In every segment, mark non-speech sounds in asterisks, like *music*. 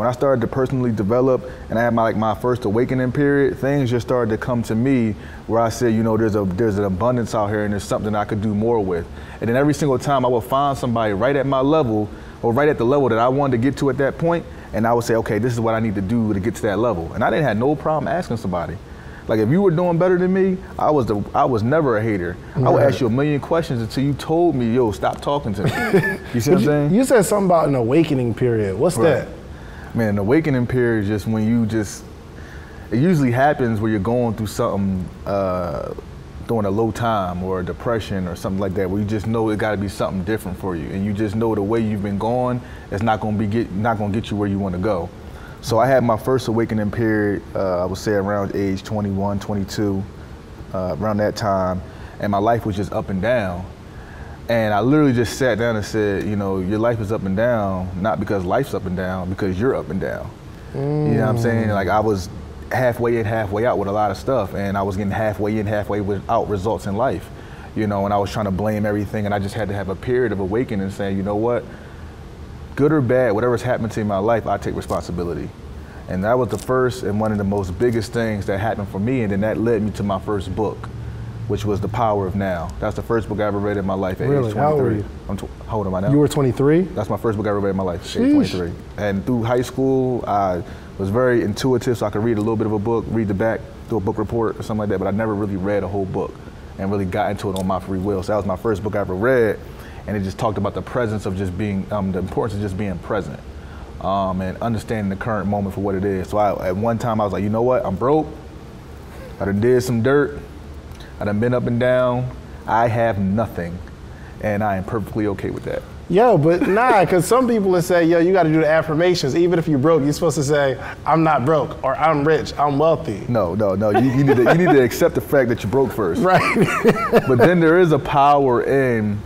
when I started to personally develop and I had my like my first awakening period, things just started to come to me where I said, you know, there's a there's an abundance out here and there's something I could do more with. And then every single time I would find somebody right at my level or right at the level that I wanted to get to at that point, and I would say, okay, this is what I need to do to get to that level. And I didn't have no problem asking somebody. Like if you were doing better than me, I was the I was never a hater. Right. I would ask you a million questions until you told me, yo, stop talking to me. *laughs* you see what I'm saying? You said something about an awakening period. What's right. that? Man, an awakening period is just when you just it usually happens where you're going through something uh, during a low time or a depression or something like that, where you just know it got to be something different for you, and you just know the way you've been going is not to be get not to get you where you want to go. So I had my first awakening period, uh, I would say around age 21, 22, uh, around that time, and my life was just up and down. And I literally just sat down and said, you know, your life is up and down, not because life's up and down, because you're up and down. Mm. You know what I'm saying? Like I was halfway in, halfway out with a lot of stuff, and I was getting halfway in, halfway without results in life. You know, and I was trying to blame everything, and I just had to have a period of awakening and saying, you know what, good or bad, whatever's happened to me in my life, I take responsibility. And that was the first and one of the most biggest things that happened for me, and then that led me to my first book, which was The Power of Now. That's the first book I ever read in my life at really? age 23. How old were you? I'm tw- how old am I now? You were 23? That's my first book I ever read in my life, Sheesh. age 23. And through high school, I was very intuitive, so I could read a little bit of a book, read the back, do a book report or something like that, but I never really read a whole book and really got into it on my free will. So that was my first book I ever read, and it just talked about the presence of just being, um, the importance of just being present. Um, and understanding the current moment for what it is. So I, at one time I was like, you know what, I'm broke. I done did some dirt. I done been up and down. I have nothing, and I am perfectly okay with that. Yo, but nah, because some people will say, yo, you got to do the affirmations. Even if you're broke, you're supposed to say, I'm not broke, or I'm rich, I'm wealthy. No, no, no. You, you need, to, you need to accept the fact that you're broke first. Right. *laughs* but then there is a power in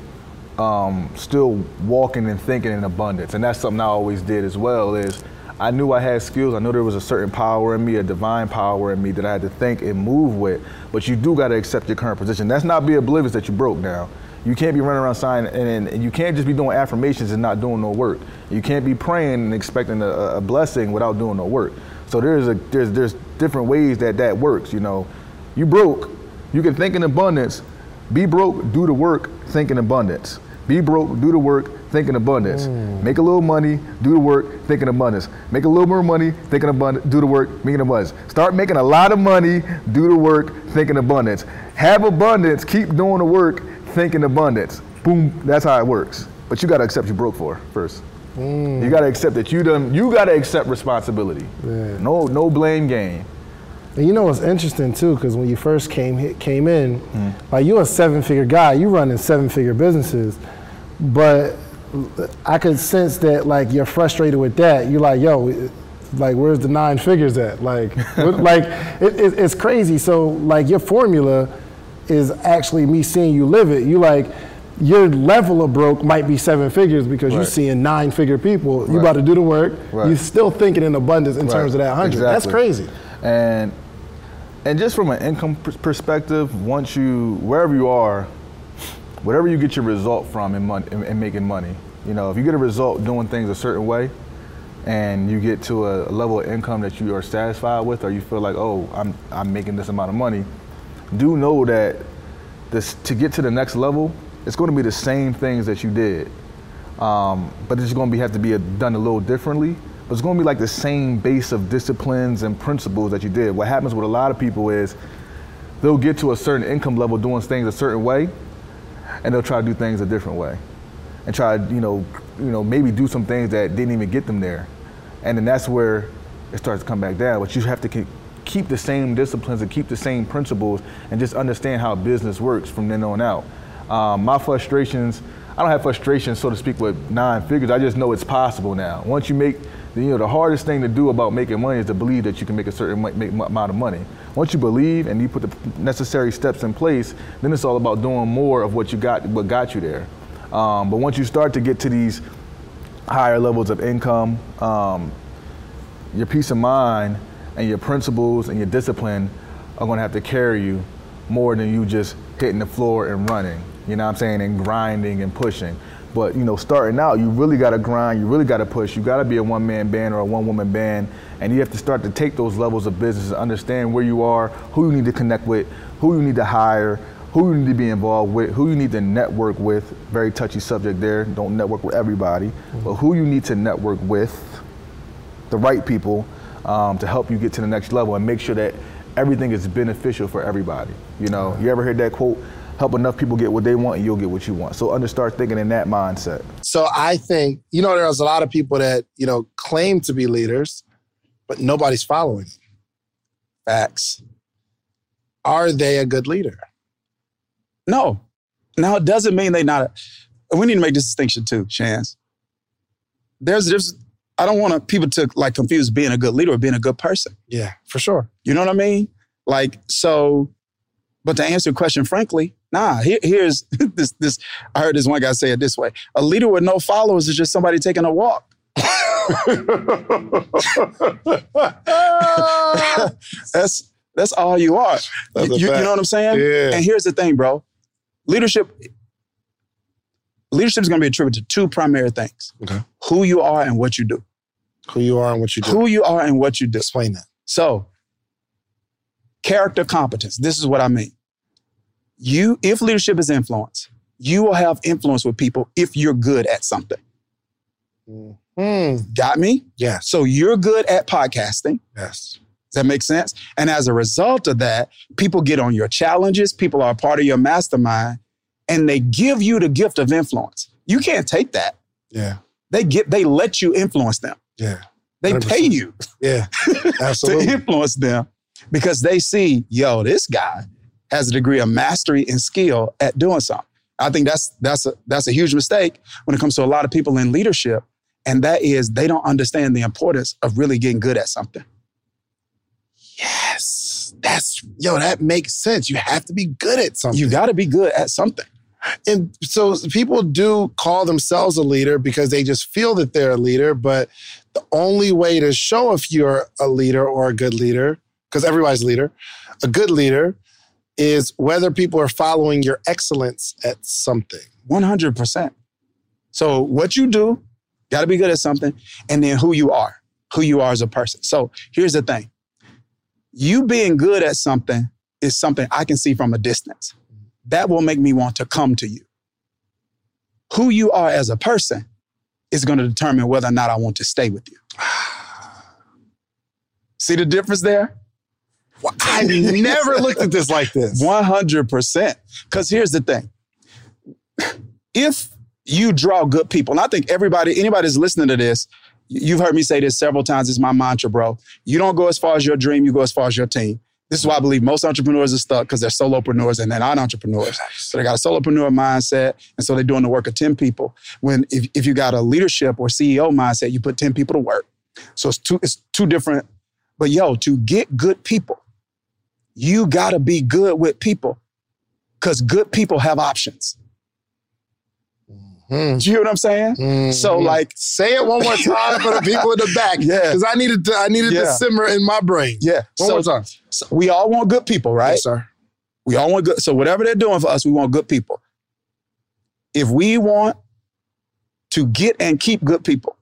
um, still walking and thinking in abundance, and that's something I always did as well. Is I knew I had skills. I knew there was a certain power in me, a divine power in me that I had to think and move with. But you do got to accept your current position. That's not be oblivious that you broke down. You can't be running around saying, and, and, you can't just be doing affirmations and not doing no work. You can't be praying and expecting a, a blessing without doing no work. So there's a there's there's different ways that that works. You know, you broke, you can think in abundance. Be broke, do the work, think in abundance. Be broke, do the work, think in abundance. Mm. Make a little money, do the work, think in abundance. Make a little more money, think in abundance, do the work, think in abundance. Start making a lot of money, do the work, think in abundance. Have abundance, keep doing the work, think in abundance. Boom, that's how it works. But you gotta accept you broke for first. Mm. You gotta accept that you done. You gotta accept responsibility. Yeah. No, no blame game. And you know what's interesting too, because when you first came came in, mm. like you're a seven figure guy, you running seven figure businesses, but I could sense that like you're frustrated with that. You're like, yo, like where's the nine figures at? Like, *laughs* like it, it, it's crazy. So like your formula is actually me seeing you live it. You like your level of broke might be seven figures because right. you're seeing nine figure people. Right. You about to do the work. Right. You're still thinking in abundance in terms of that hundred. Exactly. That's crazy. And and just from an income perspective, once you wherever you are, whatever you get your result from in, money, in, in making money, you know, if you get a result doing things a certain way, and you get to a level of income that you are satisfied with, or you feel like, oh, I'm I'm making this amount of money do know that this to get to the next level, it's going to be the same things that you did, um, but it's going to be have to be a, done a little differently. But it's going to be like the same base of disciplines and principles that you did. What happens with a lot of people is they'll get to a certain income level doing things a certain way, and they'll try to do things a different way, and try to you know you know maybe do some things that didn't even get them there, and then that's where it starts to come back down. But you have to keep the same disciplines and keep the same principles and just understand how business works from then on out. Um, my frustrations, I don't have frustrations, so to speak, with nine figures. I just know it's possible now. Once you make, you know, the hardest thing to do about making money is to believe that you can make a certain make amount of money. Once you believe and you put the necessary steps in place, then it's all about doing more of what you got, what got you there. Um, but once you start to get to these higher levels of income, um, your peace of mind and your principles and your discipline are going to have to carry you more than you just hitting the floor and running. You know what I'm saying? And grinding and pushing. But you know, starting out, you really got to grind. You really got to push. You got to be a one-man band or a one-woman band, and you have to start to take those levels of business and understand where you are, who you need to connect with, who you need to hire, who you need to be involved with, who you need to network with. Very touchy subject there. Don't network with everybody, mm-hmm. but who you need to network with, the right people, um, to help you get to the next level and make sure that everything is beneficial for everybody. You know, you ever heard that quote? Help enough people get what they want and you'll get what you want. So under start thinking in that mindset. So I think, you know, there's a lot of people that, you know, claim to be leaders, but nobody's following. Facts. Are they a good leader? No. Now it doesn't mean they're not a, we need to make this distinction too, Chance. There's there's I don't want people to like confuse being a good leader with being a good person. Yeah, for sure. You know what I mean? Like, so, but to answer your question frankly, Nah, here, here's *laughs* this. This I heard this one guy say it this way: a leader with no followers is just somebody taking a walk. *laughs* that's that's all you are. You, you, know what I'm saying? Yeah. And here's the thing, bro. Leadership leadership is going to be attributed to two primary things: okay. who you are and what you do. Who you are and what you do. Who you are and what you do. Explain that. So, character competence. This is what I mean you, if leadership is influence, you will have influence with people if you're good at something. Mm. Got me? Yeah. So you're good at podcasting. Yes. Does that make sense? And as a result of that, people get on your challenges, people are part of your mastermind, and they give you the gift of influence. You can't take that. Yeah. They get they let you influence them. Yeah. 100%. They pay you. Yeah. *laughs* Absolutely. to influence them because they see, yo, this guy has a degree of mastery and skill at doing something. I think that's that's a that's a huge mistake when it comes to a lot of people in leadership, and that is they don't understand the importance of really getting good at something. Yes, that's yo, that makes sense. You have to be good at something. You got to be good at something. And so people do call themselves a leader because they just feel that they're a leader, but the only way to show if you're a leader or a good leader, because everybody's a leader, a good leader is whether people are following your excellence at something. 100%. So, what you do, got to be good at something, and then who you are, who you are as a person. So, here's the thing you being good at something is something I can see from a distance. That will make me want to come to you. Who you are as a person is going to determine whether or not I want to stay with you. *sighs* see the difference there? *laughs* I never looked at this like this. 100%. Because here's the thing if you draw good people, and I think everybody, anybody that's listening to this, you've heard me say this several times. It's my mantra, bro. You don't go as far as your dream, you go as far as your team. This is why I believe most entrepreneurs are stuck because they're solopreneurs and they're not entrepreneurs. So they got a solopreneur mindset, and so they're doing the work of 10 people. When if, if you got a leadership or CEO mindset, you put 10 people to work. So it's two, it's two different. But yo, to get good people, you got to be good with people because good people have options. Mm-hmm. Do you hear what I'm saying? Mm-hmm. So, like, say it one more time for the people in the back. *laughs* Yeah, because I needed to. I needed yeah. to simmer in my brain. Yeah, one so, more time. So we all want good people, right? Yes, sir. We all want good. So whatever they're doing for us, we want good people. If we want to get and keep good people,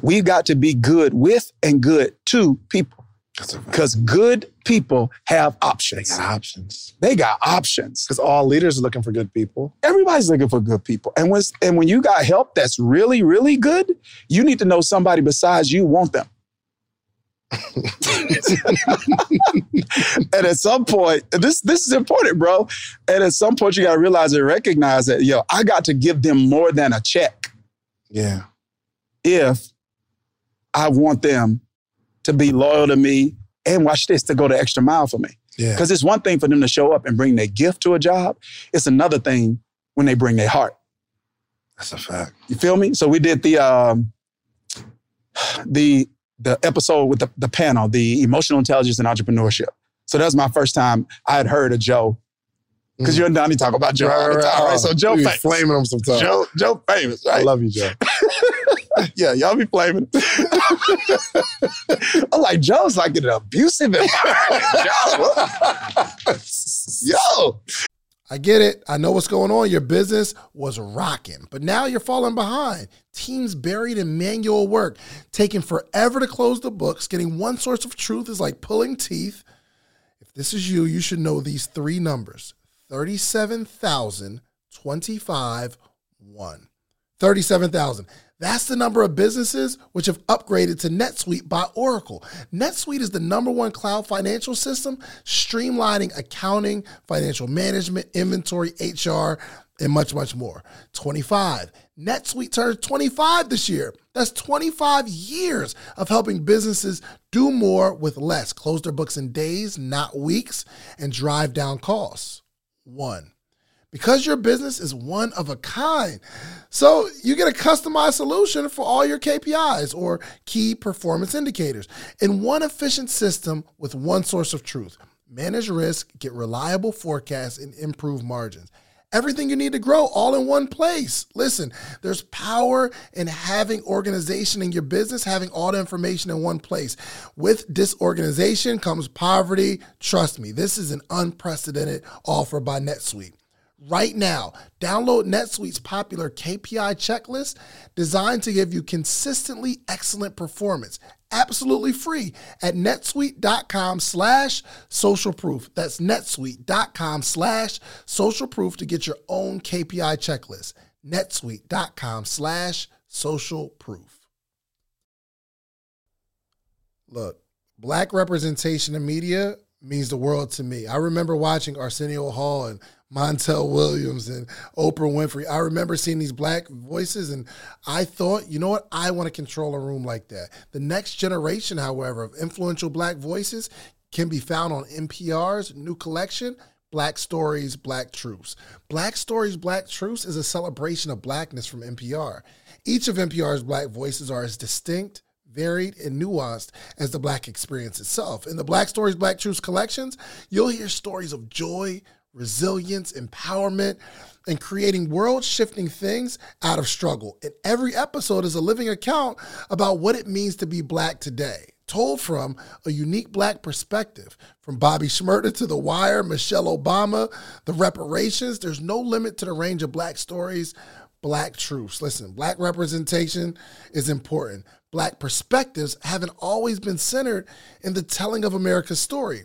we've got to be good with and good to people. Because good people have options. They got options. They got options. Because all leaders are looking for good people. Everybody's looking for good people. And when, and when you got help that's really, really good, you need to know somebody besides you want them. and at some point, this this is important, bro. And at some point, you gotta realize and recognize that, yo, I got to give them more than a check. Yeah. If I want them to be loyal to me and watch this to go the extra mile for me. Yeah. Because it's one thing for them to show up and bring their gift to a job. It's another thing when they bring their heart. That's a fact. You feel me? So we did the um, the the episode with the, the panel, the emotional intelligence and entrepreneurship. So that was my first time I had heard of Joe. Because mm. you and Donni talk about Joe right, all the time, right? right? So Joe, famous. flaming him sometimes. Joe, Joe, famous, right? I love you, Joe. *laughs* *laughs* yeah, y'all be flaming. *laughs* I'm like, Joe's like an abusive *laughs* environment. Yo. I get it. I know what's going on. Your business was rocking, but now you're falling behind. Teams buried in manual work, taking forever to close the books. Getting one source of truth is like pulling teeth. If this is you, you should know these three numbers 37,025 1. 37,000. That's the number of businesses which have upgraded to NetSuite by Oracle. NetSuite is the number one cloud financial system, streamlining accounting, financial management, inventory, HR, and much, much more. 25. NetSuite turns 25 this year. That's 25 years of helping businesses do more with less, close their books in days, not weeks, and drive down costs. One because your business is one of a kind. So you get a customized solution for all your KPIs or key performance indicators in one efficient system with one source of truth. Manage risk, get reliable forecasts, and improve margins. Everything you need to grow all in one place. Listen, there's power in having organization in your business, having all the information in one place. With disorganization comes poverty. Trust me, this is an unprecedented offer by NetSuite right now. Download NetSuite's popular KPI checklist designed to give you consistently excellent performance. Absolutely free at netsuite.com slash social proof. That's netsuite.com slash social proof to get your own KPI checklist. netsuite.com slash social proof. Look, black representation in media means the world to me. I remember watching Arsenio Hall and Montel Williams and Oprah Winfrey. I remember seeing these black voices, and I thought, you know what? I want to control a room like that. The next generation, however, of influential black voices can be found on NPR's new collection, Black Stories, Black Truths. Black Stories, Black Truths is a celebration of blackness from NPR. Each of NPR's black voices are as distinct, varied, and nuanced as the black experience itself. In the Black Stories, Black Truths collections, you'll hear stories of joy, resilience, empowerment, and creating world shifting things out of struggle. And every episode is a living account about what it means to be black today, told from a unique black perspective. From Bobby Shmurda to The Wire, Michelle Obama, the reparations, there's no limit to the range of black stories, black truths. Listen, black representation is important. Black perspectives haven't always been centered in the telling of America's story.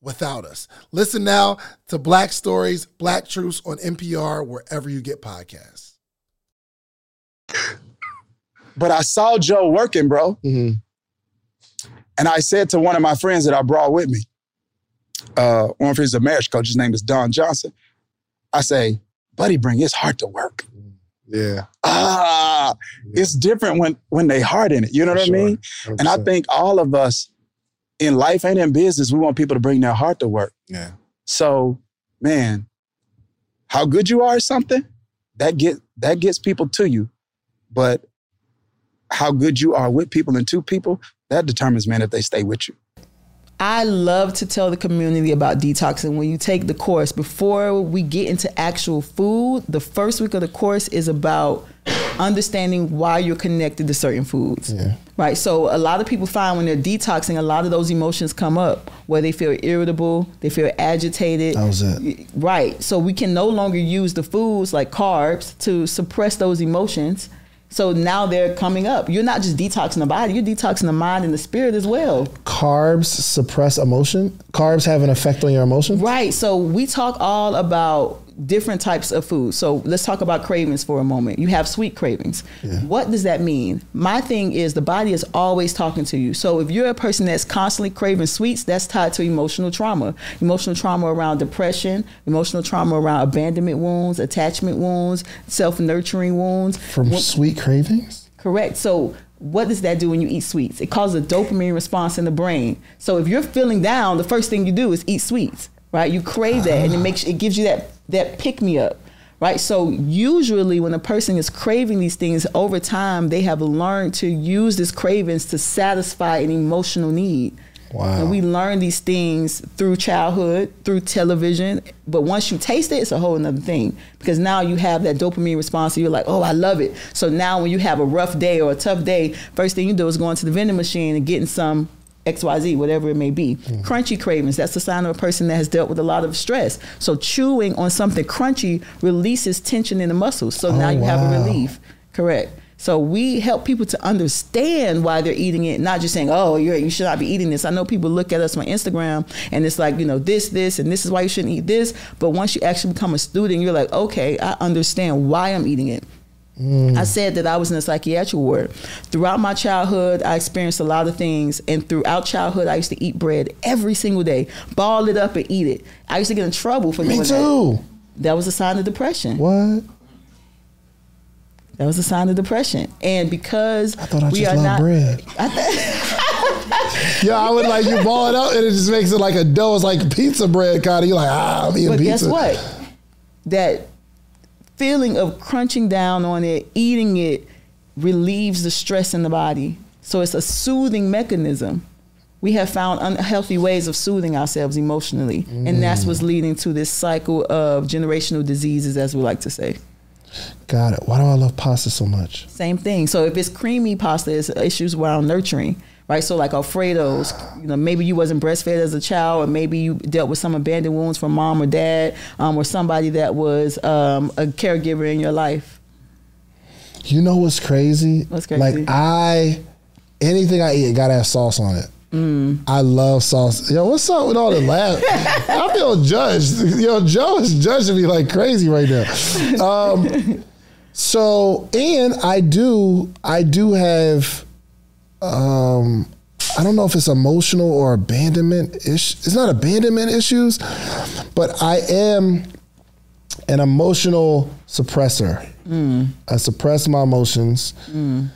without us. Listen now to Black Stories, Black Truths on NPR, wherever you get podcasts. But I saw Joe working, bro. Mm-hmm. And I said to one of my friends that I brought with me, uh, one of his marriage coach, his name is Don Johnson. I say, buddy, bring his heart to work. Yeah. Ah, yeah. it's different when when they heart in it. You know For what sure. I mean? 100%. And I think all of us in life and in business, we want people to bring their heart to work. Yeah. So, man, how good you are at something, that get that gets people to you. But how good you are with people and to people, that determines, man, if they stay with you. I love to tell the community about detoxing. When you take the course, before we get into actual food, the first week of the course is about understanding why you're connected to certain foods. Yeah. Right. So a lot of people find when they're detoxing, a lot of those emotions come up where they feel irritable, they feel agitated. That was it. Right. So we can no longer use the foods like carbs to suppress those emotions so now they're coming up. You're not just detoxing the body, you're detoxing the mind and the spirit as well. Carbs suppress emotion. Carbs have an effect on your emotions. Right. So we talk all about different types of food. So let's talk about cravings for a moment. You have sweet cravings. Yeah. What does that mean? My thing is the body is always talking to you. So if you're a person that's constantly craving sweets, that's tied to emotional trauma. Emotional trauma around depression, emotional trauma around abandonment wounds, attachment wounds, self-nurturing wounds. From when, sweet cravings? Correct. So what does that do when you eat sweets? It causes a dopamine response in the brain. So if you're feeling down, the first thing you do is eat sweets, right? You crave that, and it ah. makes it gives you that that pick me up. Right. So usually when a person is craving these things over time, they have learned to use these cravings to satisfy an emotional need. Wow. And we learn these things through childhood, through television. But once you taste it, it's a whole other thing. Because now you have that dopamine response. And you're like, oh, I love it. So now when you have a rough day or a tough day, first thing you do is going to the vending machine and getting some XYZ, whatever it may be. Mm. Crunchy cravings, that's a sign of a person that has dealt with a lot of stress. So chewing on something crunchy releases tension in the muscles. So now Oh, you have a relief. Correct. So we help people to understand why they're eating it, not just saying, "Oh, you're, you should not be eating this." I know people look at us on Instagram and it's like, you know, this, this, and this is why you shouldn't eat this. But once you actually become a student, you're like, okay, I understand why I'm eating it. I said that I was in a psychiatric ward. Throughout my childhood, I experienced a lot of things, and throughout childhood, I used to eat bread every single day, ball it up and eat it. I used to get in trouble for Me doing too. that. That was a sign of depression. What? That was a sign of depression, and because I thought I we just are not, bread. Yeah, *laughs* I would like you ball it up and it just makes it like a dough. It's like pizza bread kind of. You're like, ah, I'm eating But pizza. guess what? That feeling of crunching down on it, eating it, relieves the stress in the body. So it's a soothing mechanism. We have found unhealthy ways of soothing ourselves emotionally, and that's what's leading to this cycle of generational diseases, as we like to say. Got it. Why do I love pasta so much? Same thing. So if it's creamy pasta, it's issues around nurturing, right? So like Alfredo's, you know, maybe you wasn't breastfed as a child, or maybe you dealt with some abandoned wounds from mom or dad, um, or somebody that was um, a caregiver in your life. You know what's crazy? What's crazy? Like I, anything I eat gotta have sauce on it. Mm. I love sauce. Yo, what's up with all the laugh? I feel judged. Yo, Joe is judging me like crazy right now. Um, so, and I do, I do have, um, I don't know if it's emotional or abandonment ish. It's not abandonment issues, but I am an emotional suppressor. Mm. I suppress my emotions mm.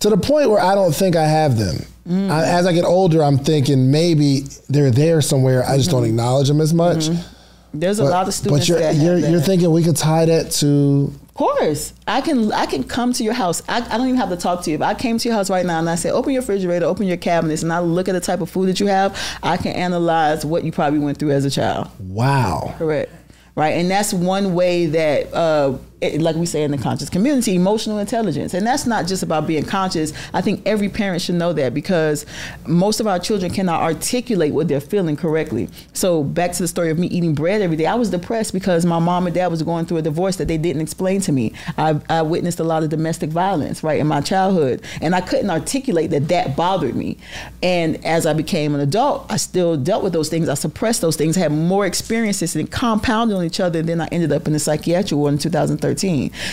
to the point where I don't think I have them. Mm. I, as I get older, I'm thinking maybe they're there somewhere. I just don't mm-hmm. acknowledge them as much. Mm-hmm. There's a lot of students but you're that you're, you're thinking we could tie that to course, I can. I can come to your house. I, I don't even have to talk to you. If I came to your house right now and I said, "Open your refrigerator, open your cabinets," and I look at the type of food that you have, I can analyze what you probably went through as a child. wow. Correct. Right, and that's one way that, uh, like we say in the conscious community, emotional intelligence, and that's not just about being conscious. I think every parent should know that because most of our children cannot articulate what they're feeling correctly. So back to the story of me eating bread every day, I was depressed because my mom and dad was going through a divorce that they didn't explain to me. I, I witnessed a lot of domestic violence, right, in my childhood, and I couldn't articulate that that bothered me. And as I became an adult, I still dealt with those things. I suppressed those things, had more experiences, and compounded on each other. And then I ended up in the psychiatric ward in 2013.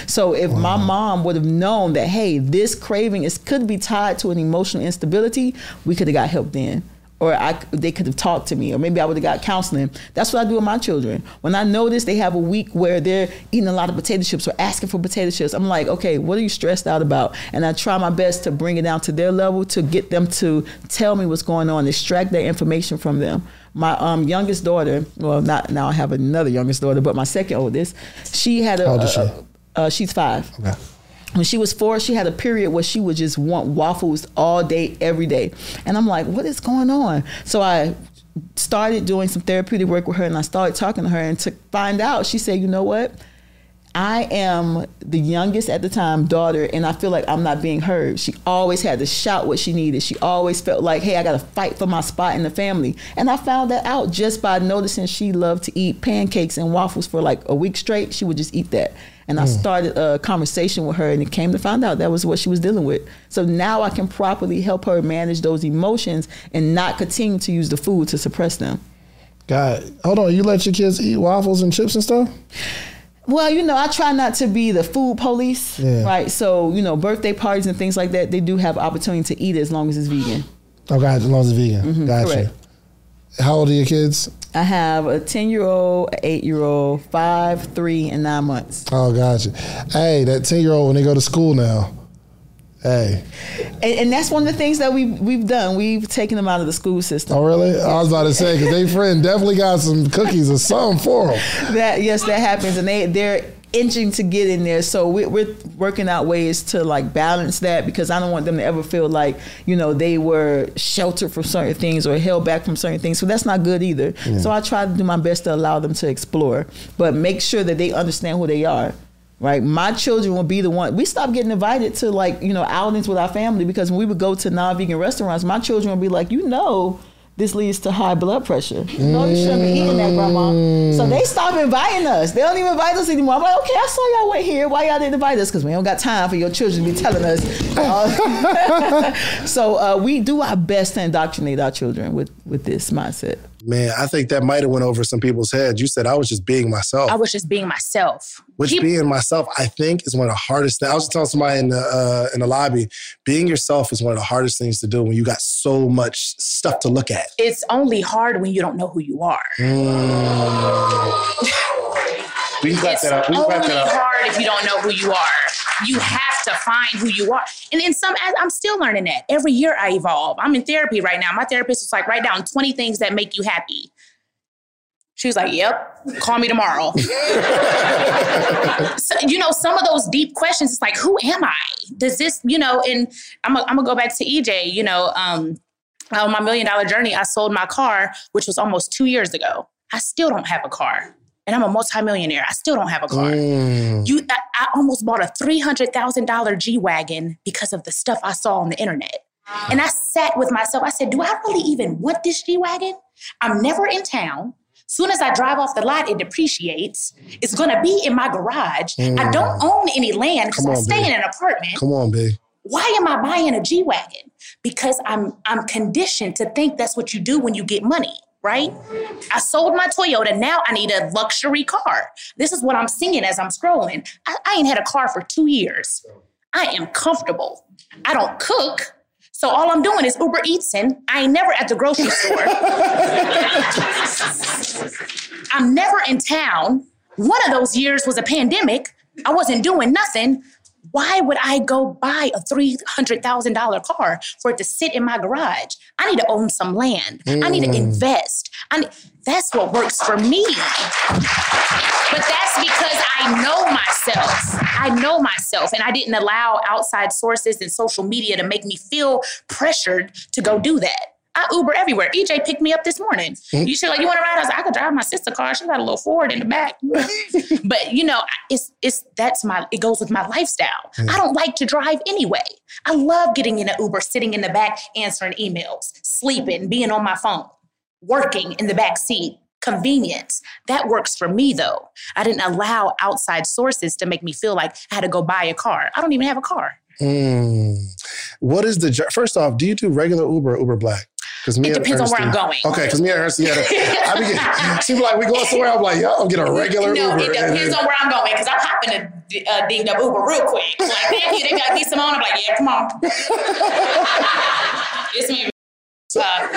So if my mom would have known that, hey, this craving is could be tied to an emotional instability, we could have got help then. Or I, they could have talked to me, or maybe I would have got counseling. That's what I do with my children. When I notice they have a week where they're eating a lot of potato chips or asking for potato chips, I'm like, okay, what are you stressed out about? And I try my best to bring it down to their level to get them to tell me what's going on, extract that information from them. My um, youngest daughter, well, not now I have another youngest daughter, but my second oldest, she had a. How old is she? a- uh, she's five Okay. when she was four, she had a period where she would just want waffles all day, every day. And I'm like, what is going on? So I started doing some therapeutic work with her and I started talking to her and to find out, she said, you know what? I am the youngest at the time daughter, and I feel like I'm not being heard. She always had to shout what she needed. She always felt like, hey, I got to fight for my spot in the family. And I found that out just by noticing she loved to eat pancakes and waffles for like a week straight. She would just eat that. And I mm. started a conversation with her, and it came to find out that was what she was dealing with. So now I can properly help her manage those emotions and not continue to use the food to suppress them. God, hold on. You let your kids eat waffles and chips and stuff? Well, you know, I try not to be the food police, Yeah. right? So, you know, birthday parties and things like that, they do have opportunity to eat it as long as it's vegan. Oh, God, as long as it's vegan. Mm-hmm. gotcha. correct. How old are your kids? I have a 10 year old, an 8 year old, 5, 3, and 9 months. Oh, gotcha. Hey, that 10 year old, when they go to school now, Hey. And, and that's one of the things that we've we've done. We've taken them out of the school system. Oh, really? I was about to say because they friend definitely got some cookies or something for them. That yes, that happens, and they they're inching to get in there. So we, we're working out ways to like balance that because I don't want them to ever feel like you know they were sheltered from certain things or held back from certain things. So that's not good either. So I try to do my best to allow them to explore, but make sure that they understand who they are. Right, my children will be the one. We stopped getting invited to like you know outings with our family because when we would go to non-vegan restaurants, my children would be like, you know, this leads to high blood pressure. You know, you shouldn't be eating that, grandma. So they stop inviting us. They don't even invite us anymore. I'm like, okay, I saw y'all went here. Why y'all didn't invite us? Because we don't got time for your children to be telling us. *laughs* Uh, *laughs* so uh, we do our best to indoctrinate our children with with this mindset. Man, I think that might have went over some people's heads. You said I was just being myself. I was just being myself. Which being myself, I think, is one of the hardest things. I was just telling somebody in the uh, in the lobby, being yourself is one of the hardest things to do when you got so much stuff to look at. it's only hard when you don't know who you are. We *laughs* can clap It's that up. We can only clap that up. hard if you don't know who you are. You have to find who you are. And in some, I'm still learning that. Every year I evolve. I'm in therapy right now. My therapist was like, write down 20 things that make you happy. She was like, yep, call me tomorrow. *laughs* so, you know, some of those deep questions, it's like, who am I? Does this, you know, and I'm going to go back to EJ, you know, um, on my million dollar journey, I sold my car, which was almost two years ago. I still don't have a car. And I'm a multimillionaire. I still don't have a car. Mm. You, I, I almost bought a three hundred thousand dollar G wagon because of the stuff I saw on the internet. And I sat with myself. I said, "Do I really even want this G wagon? I'm never in town. Soon as I drive off the lot, it depreciates. It's gonna be in my garage. I don't own any land because I stay babe. in an apartment. Come on, babe. Why am I buying a G wagon? Because I'm I'm conditioned to think that's what you do when you get money." Right? I sold my Toyota. Now I need a luxury car. This is what I'm singing as I'm scrolling. I, I ain't had a car for two years. I am comfortable. I don't cook. So all I'm doing is Uber Eats and I ain't never at the grocery store. *laughs* I'm never in town. One of those years was a pandemic. I wasn't doing nothing. Why would I go buy a $300,000 car for it to sit in my garage? I need to own some land. I need to mm. invest. I need, that's what works for me. But that's because I know myself. I know myself, and I didn't allow outside sources and social media to make me feel pressured to go do that. I Uber everywhere. EJ picked me up this morning. You should like, you want to ride? I was like, I could drive my sister car. She got a little Ford in the back. *laughs* but you know, it's it's that's my it goes with my lifestyle. I don't like to drive anyway. I love getting in an Uber, sitting in the back, answering emails, sleeping, being on my phone, working in the back seat. Convenience. That works for me though. I didn't allow outside sources to make me feel like I had to go buy a car. I don't even have a car. Mm. What is the first off? Do you do regular Uber or Uber Black? Because me It and depends on where I'm going. Okay, because me and Ernestine, had a- I be getting, *laughs* she be like, we going somewhere. I'm like, yo, I'll get a regular No, Uber. it depends then- on where I'm going because I'm hopping to uh, dinged up Uber real quick. Like, thank you. They got me some on. I'm like, yeah, come on. *laughs* it's me. Uh,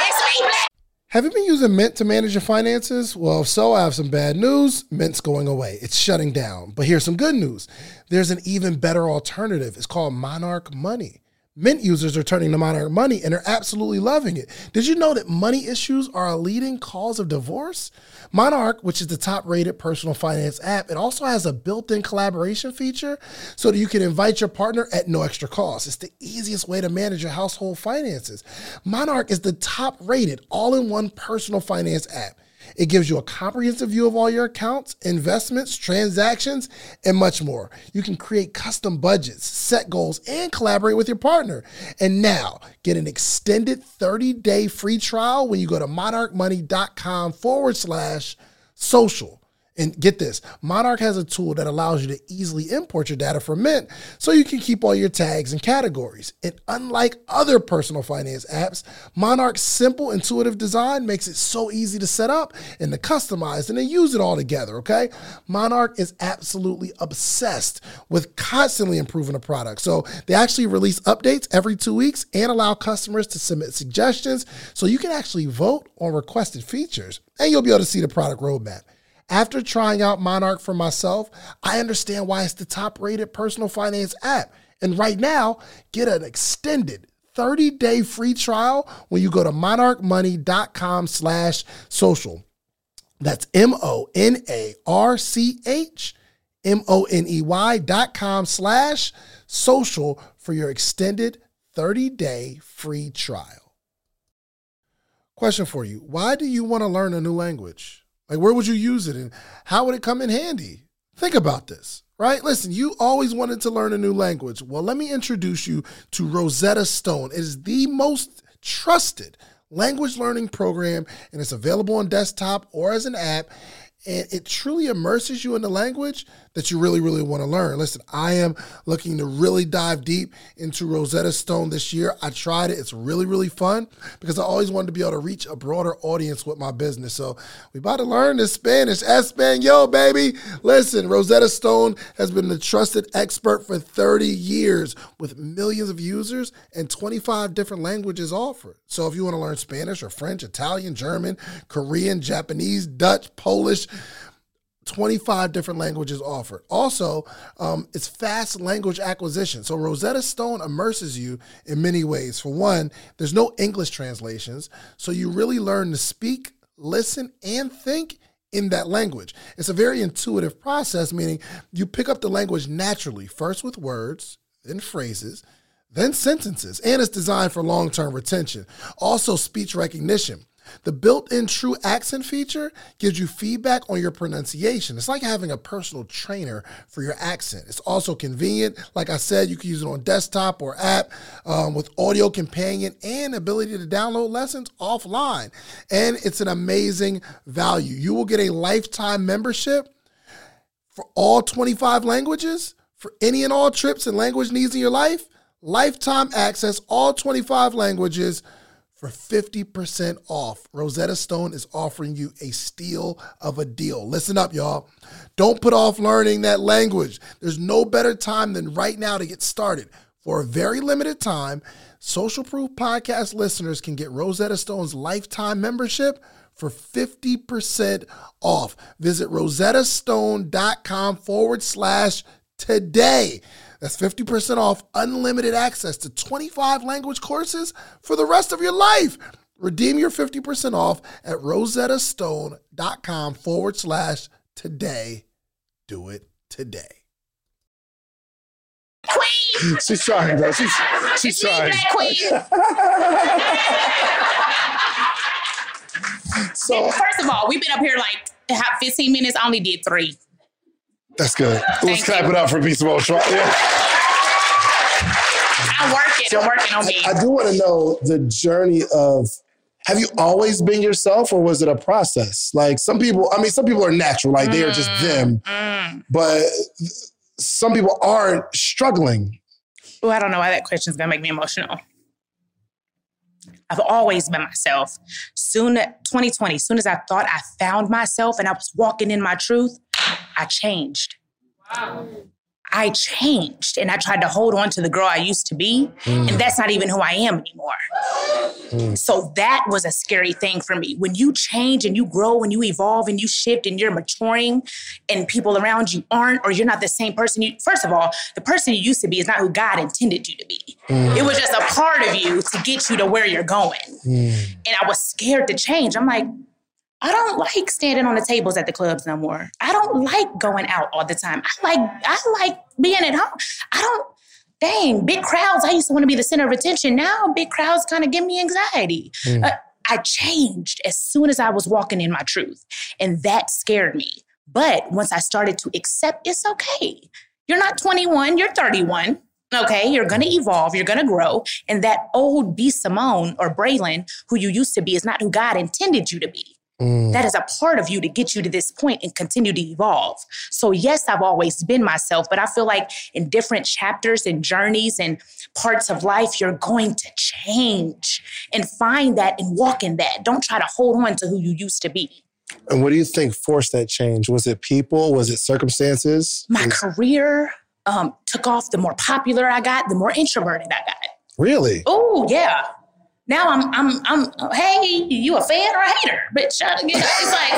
it's me, Black. Have you been using Mint to manage your finances? Well, if so, I have some bad news. Mint's going away. It's shutting down. But here's some good news. There's an even better alternative. It's called Monarch Money. Mint users are turning to Monarch Money and they're absolutely loving it. Did you know that money issues are a leading cause of divorce? Monarch, which is the top rated personal finance app, it also has a built in collaboration feature so that you can invite your partner at no extra cost. It's the easiest way to manage your household finances. Monarch is the top rated all in one personal finance app. It gives you a comprehensive view of all your accounts, investments, transactions, and much more. You can create custom budgets, set goals, and collaborate with your partner. And now, get an extended 30 day free trial when you go to monarchmoney.com forward slash social. And get this Monarch has a tool that allows you to easily import your data from Mint so you can keep all your tags and categories. And unlike other personal finance apps, Monarch's simple, intuitive design makes it so easy to set up and to customize and to use it all together, okay? Monarch is absolutely obsessed with constantly improving the product. So they actually release updates every two weeks and allow customers to submit suggestions so you can actually vote on requested features and you'll be able to see the product roadmap. After trying out Monarch for myself, I understand why it's the top rated personal finance app. And right now, get an extended 30-day free trial when you go to monarchmoney.com slash social. That's M-O-N-A-R-C-H M-O-N-E-Y dot com slash social for your extended 30-day free trial. Question for you. Why do you want to learn a new language? Like where would you use it and how would it come in handy? Think about this, right? Listen, you always wanted to learn a new language. Well, let me introduce you to Rosetta Stone. It is the most trusted language learning program and it's available on desktop or as an app and it truly immerses you in the language that you really, really want to learn. Listen, I am looking to really dive deep into Rosetta Stone this year. I tried it. It's really, really fun because I always wanted to be able to reach a broader audience with my business. So we about to learn this Spanish. Espanol, baby. Listen, Rosetta Stone has been the trusted expert for 30 years with millions of users and 25 different languages offered. So if you want to learn Spanish or French, Italian, German, Korean, Japanese, Dutch, Polish, 25 different languages offered. Also, um, it's fast language acquisition. So Rosetta Stone immerses you in many ways. For one, there's no English translations, so you really learn to speak, listen, and think in that language. It's a very intuitive process, meaning you pick up the language naturally, first with words, then phrases, then sentences, and it's designed for long term retention. Also, speech recognition. The built in true accent feature gives you feedback on your pronunciation. It's like having a personal trainer for your accent. It's also convenient. Like I said, you can use it on desktop or app um, with audio companion and ability to download lessons offline. And it's an amazing value. You will get a lifetime membership for all 25 languages for any and all trips and language needs in your life. Lifetime access, all 25 languages for 50% off. Rosetta Stone is offering you a steal of a deal. Listen up, y'all. Don't put off learning that language. There's no better time than right now to get started. For a very limited time, Social Proof Podcast listeners can get Rosetta Stone's lifetime membership for 50% off. Visit rosettastone.com forward slash today. That's 50% off unlimited access to 25 language courses for the rest of your life. Redeem your 50% off at rosettastone.com forward slash today. Do it today. Queen. She's trying, though. She's, she's It's me, trying. Queen. *laughs* So First of all, we've been up here like 15 minutes. I only did three. That's good. Let's Thank clap you. it up for Beast Mode. Yeah. I'm working. I'm working on me. I do want to know the journey of have you always been yourself or was it a process? Like some people, I mean, some people are natural, like they are just them, Mm. but some people are struggling. Oh, I don't know why that question is gonna make me emotional. I've always been myself. Soon, 2020, soon as I thought I found myself and I was walking in my truth, I changed. I changed and I tried to hold on to the girl I used to be, and mm. that's not even who I am anymore. Mm. So that was a scary thing for me. When you change and you grow and you evolve and you shift and you're maturing and people around you aren't, or you're not the same person you, first of all, the person you used to be is not who God intended you to be. Mm. It was just a part of you to get you to where you're going. And I was scared to change. I'm like, I don't like standing on the tables at the clubs no more. I don't like going out all the time. I like I like being at home. I don't dang big crowds. I used to want to be the center of attention. Now big crowds kind of give me anxiety. Uh, I changed as soon as I was walking in my truth, and that scared me. But once I started to accept, it's okay. You're not 21. You're 31. Okay, you're gonna evolve, you're gonna grow, and that old B Simone or Braylon, who you used to be, is not who God intended you to be. That is a part of you to get you to this point and continue to evolve. So, yes, I've always been myself, but I feel like in different chapters and journeys and parts of life, you're going to change and find that and walk in that. Don't try to hold on to who you used to be. And what do you think forced that change? Was it people? Was it circumstances? My Was- career um, took off. The more popular I got, the more introverted I got. really? Oh yeah. Now I'm I'm I'm hey, you a fan or a hater? Bitch, you know, it's like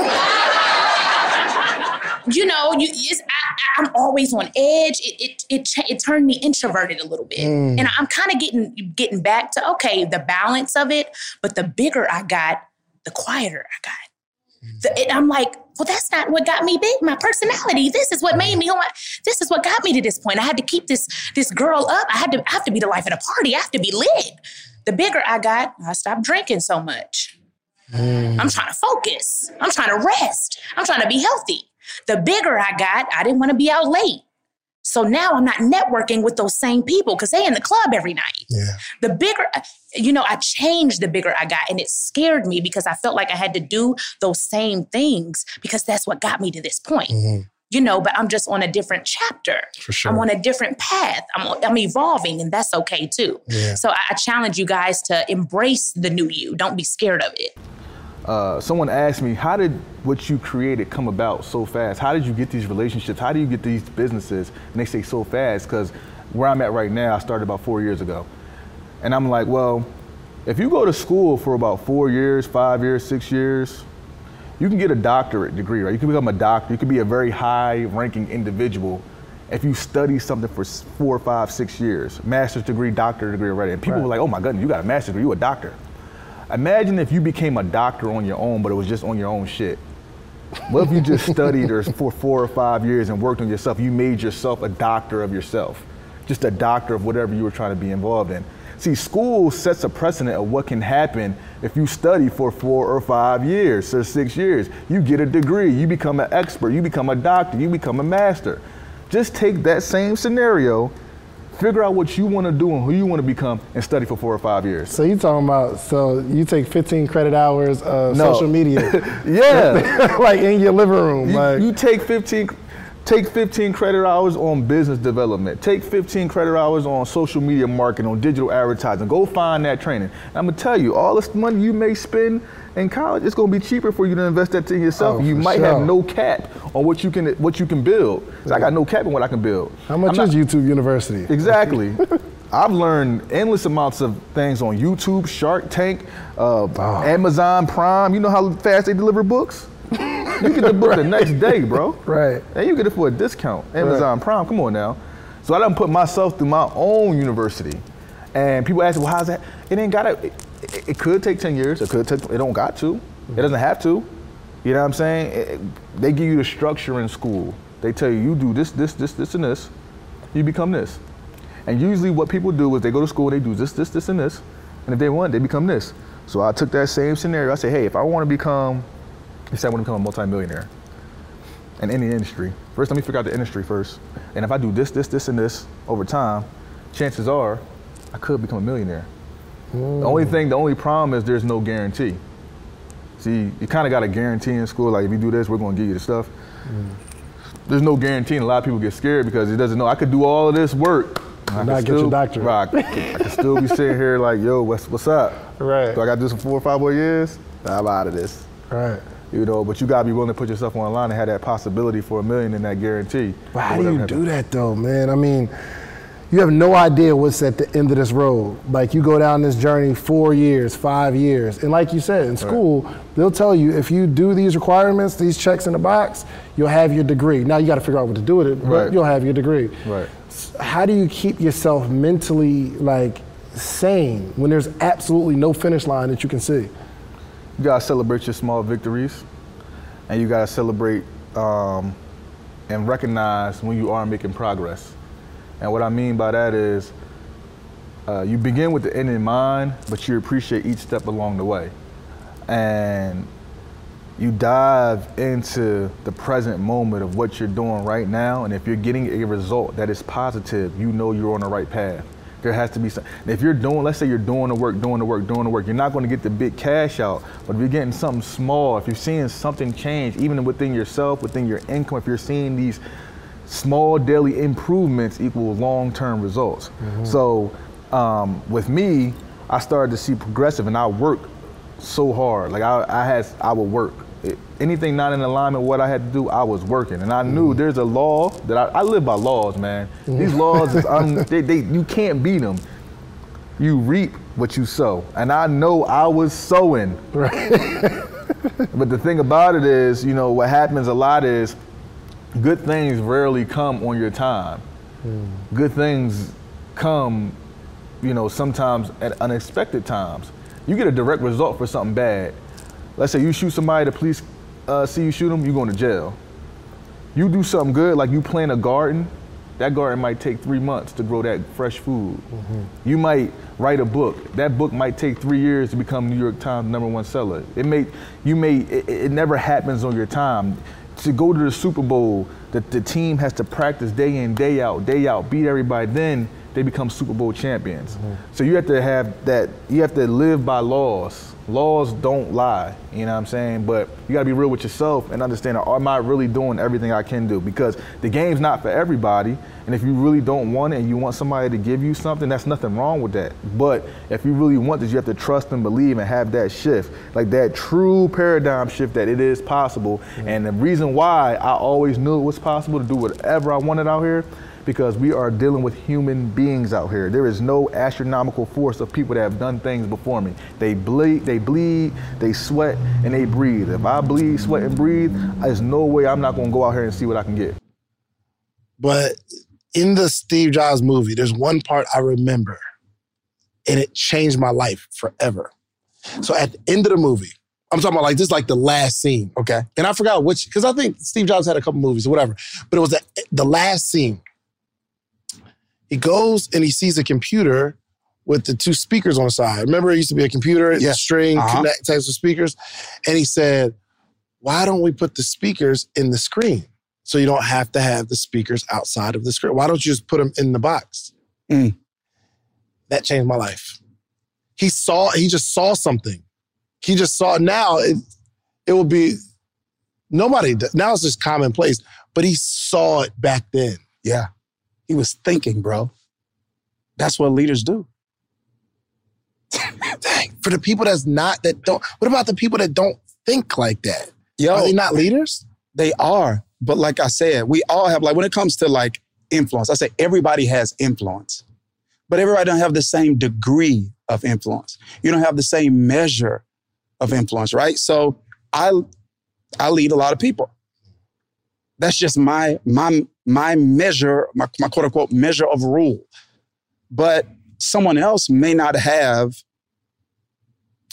you know, you, it's, I, I'm always on edge. It it it, it turned me introverted a little bit, mm. and I'm kind of getting getting back to okay the balance of it. But the bigger I got, the quieter I got. The, I'm like, well, that's not what got me big. My personality. This is what made me. who I- This is what got me to this point. I had to keep this this girl up. I had to I have to be the life of the party. I have to be lit. The bigger I got, I stopped drinking so much. Mm. I'm trying to focus. I'm trying to rest. I'm trying to be healthy. The bigger I got, I didn't want to be out late. So now I'm not networking with those same people because they in the club every night. Yeah. The bigger, uh, you know, I changed the bigger I got, and it scared me because I felt like I had to do those same things because that's what got me to this point. Mm-hmm. You know, but I'm just on a different chapter. For sure. I'm on a different path. I'm, I'm evolving, and that's okay too. Yeah. So I, I challenge you guys to embrace the new you. Don't be scared of it. Uh, someone asked me, how did what you created come about so fast? How did you get these relationships? How do you get these businesses? And they say so fast because where I'm at right now, I started about four years ago. And I'm like, well, if you go to school for about four years, five years, six years, you can get a doctorate degree, right? You can become a doctor. You can be a very high ranking individual if you study something for four, five, six years, master's degree, doctorate degree already. And people were like, oh my goodness, you got a master's degree, you a doctor. Imagine if you became a doctor on your own, but it was just on your own shit. What if you just *laughs* studied or for four or five years and worked on yourself? You made yourself a doctor of yourself, just a doctor of whatever you were trying to be involved in. See, school sets a precedent of what can happen if you study for four or five years or six years. You get a degree, you become an expert, you become a doctor, you become a master. Just take that same scenario, figure out what you want to do and who you want to become, and study for four or five years. So you talking about so you take 15 credit hours of No. social media, *laughs* Yeah. *laughs* like in your living room, You, like you take 15 take 15 credit hours on business development. Take 15 credit hours on social media marketing, on digital advertising. Go find that training. I'm gonna tell you, all this money you may spend in college, it's gonna be cheaper for you to invest that in yourself. Oh, you might sure. have no cap on what you can what you can build. 'Cause I got no cap on what I can build. how much I'm is not- YouTube University? Exactly. *laughs* I've learned endless amounts of things on YouTube, Shark Tank, uh, Amazon Prime. You know how fast they deliver books? *laughs* You get the book the next day, bro. Right. And you get it for a discount. Amazon Prime, come on now. So I done put myself through my own university. And people ask, well, how's that? It ain't got to, it, it, it could take 10 years. It could take, it don't got to. Mm-hmm. It doesn't have to. You know what I'm saying? It- they give you the structure in school. They tell you, you do this, this, this, this, and this. You become this. And usually what people do is they go to school, they do this, this, this, and this. And if they want, they become this. So I took that same scenario. I said, hey, if I want to become, let's say I want to become a multimillionaire in any industry, first let me figure out the industry first. And if I do this, this, this, and this over time, chances are I could become a millionaire. The only hmm. thing, the only problem is there's no guarantee. See, you kind of got a guarantee in school, like if you do this, we're going to give you the stuff. Hmm. There's no guarantee, and a lot of people get scared because it doesn't know I could do all of this work. I Not could get your doctorate. Right, I, could- I could still be sitting here like, yo, what's what's up? *laughs* Right. Do I got to do some four or five more years? Nah, I'm out of this. Right. You know, but you gotta be willing to put yourself online and have that possibility for a million and that guarantee. But how do you whatever do that though, man? I mean, you have no idea what's at the end of this road. Like you go down this journey four years, five years, and like you said, in school, they'll tell you if you do these requirements, these checks in the box, you'll have your degree. Now you got to figure out what to do with it, but Right. you'll have your degree. Right. How do you keep yourself mentally like sane when there's absolutely no finish line that you can see? You gotta celebrate your small victories, and you gotta celebrate um, and recognize when you are making progress. And what I mean by that is, uh, you begin with the end in mind, but you appreciate each step along the way, and you dive into the present moment of what you're doing right now. And if you're getting a result that is positive, you know you're on the right path. There has to be some. If you're doing, let's say you're doing the work, doing the work, doing the work, you're not going to get the big cash out. But if you're getting something small, if you're seeing something change, even within yourself, within your income, if you're seeing these small daily improvements equal long-term results. So um, with me, I started to see progressive, and I worked so hard. Like I, I had, I would work. Anything not in alignment with what I had to do, I was working, and I knew mm-hmm. there's a law that I, I live by laws, man. Mm-hmm. These laws, is *laughs* un, they, they, you can't beat them. You reap what you sow, and I know I was sowing. Right. *laughs* But the thing about it is, you know, what happens a lot is good things rarely come on your time. Mm. Good things come, you know, sometimes at unexpected times. You get a direct result for something bad. Let's say you shoot somebody, the police uh, see you shoot them, you going to jail. You do something good, like you plant a garden, that garden might take three months to grow that fresh food. You might write a book. That book might take three years to become New York Times number one seller. It may, you may, it, it never happens on your time. To go to the Super Bowl, the, the team has to practice day in, day out, day out, beat everybody. Then they become Super Bowl champions. Mm-hmm. So you have to have that. You have to live by laws. Laws don't lie. You know what I'm saying? But you got to be real with yourself and understand: Am I really doing everything I can do? Because the game's not for everybody. And if you really don't want it, and you want somebody to give you something, that's nothing wrong with that. But if you really want this, you have to trust and believe and have that shift, like that true paradigm shift that it is possible. Mm-hmm. And the reason why I always knew it was possible to do whatever I wanted out here because we are dealing with human beings out here. There is no astronomical force of people that have done things before me. They bleed, they bleed, they sweat, and they breathe. If I bleed, sweat, and breathe, there's no way I'm not gonna go out here and see what I can get. But in the Steve Jobs movie, there's one part I remember, and it changed my life forever. So at the end of the movie, I'm talking about like this, is like the last scene, okay? And I forgot which, because I think Steve Jobs had a couple movies or whatever, but it was the, the last scene. He goes and he sees a computer with the two speakers on the side. Remember, it used to be a computer, Yeah. string, Uh-huh. connect types of speakers. And he said, Why don't we put the speakers in the screen? So you don't have to have the speakers outside of the screen. Why don't you just put them in the box? Mm. That changed my life. He saw, he just saw something. He just saw now it, it will be nobody now it's just commonplace, but he saw it back then. Yeah. He was thinking, bro. That's what leaders do. Dang, for the people that's not that don't what about the people that don't think like that? Yo, Are they not leaders? They are. But like I said, we all have, like, when it comes to like influence, I say everybody has influence, but everybody don't have the same degree of influence. You don't have the same measure of influence, right? So I, I lead a lot of people. That's just my, my, my measure, my, my quote unquote measure of rule. But someone else may not have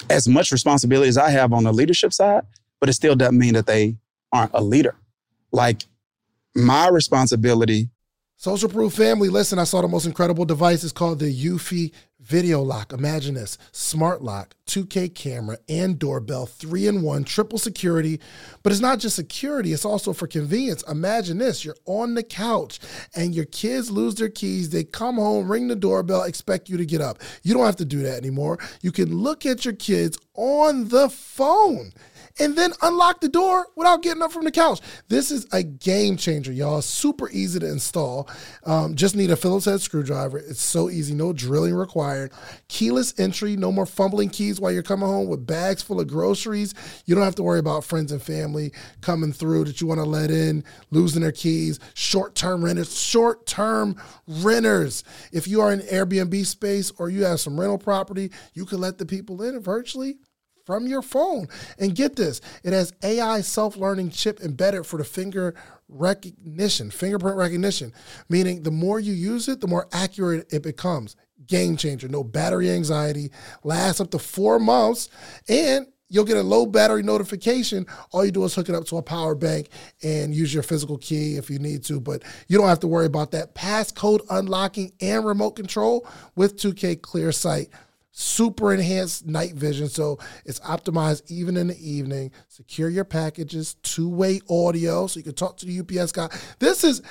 as much responsibility as I have on the leadership side, but it still doesn't mean that they aren't a leader. Like my responsibility. Social Proof family, listen, I saw the most incredible device. It's called the Eufy Video Lock. Imagine this smart lock, 2K camera, and doorbell, three in one, triple security. But it's not just security, it's also for convenience. Imagine this you're on the couch and your kids lose their keys. They come home, ring the doorbell, expect you to get up. You don't have to do that anymore. You can look at your kids on the phone and then unlock the door without getting up from the couch. This is a game changer, y'all. Super easy to install. Um, just need a Phillips head screwdriver. It's so easy, no drilling required. Keyless entry, no more fumbling keys while you're coming home with bags full of groceries. You don't have to worry about friends and family coming through that you want to let in, losing their keys. Short term renters, short term renters. If you are in Airbnb space or you have some rental property, you can let the people in virtually from your phone. And get this, it has AI self-learning chip embedded for the finger recognition, fingerprint recognition, meaning the more you use it, the more accurate it becomes. Game changer, no battery anxiety, lasts up to 4 months and You'll get a low battery notification. All you do is hook it up to a power bank and use your physical key if you need to, but you don't have to worry about that. Passcode unlocking and remote control with 2K Clear Sight super enhanced night vision. So it's optimized even in the evening. Secure your packages two-way audio so you can talk to the ups guy. This is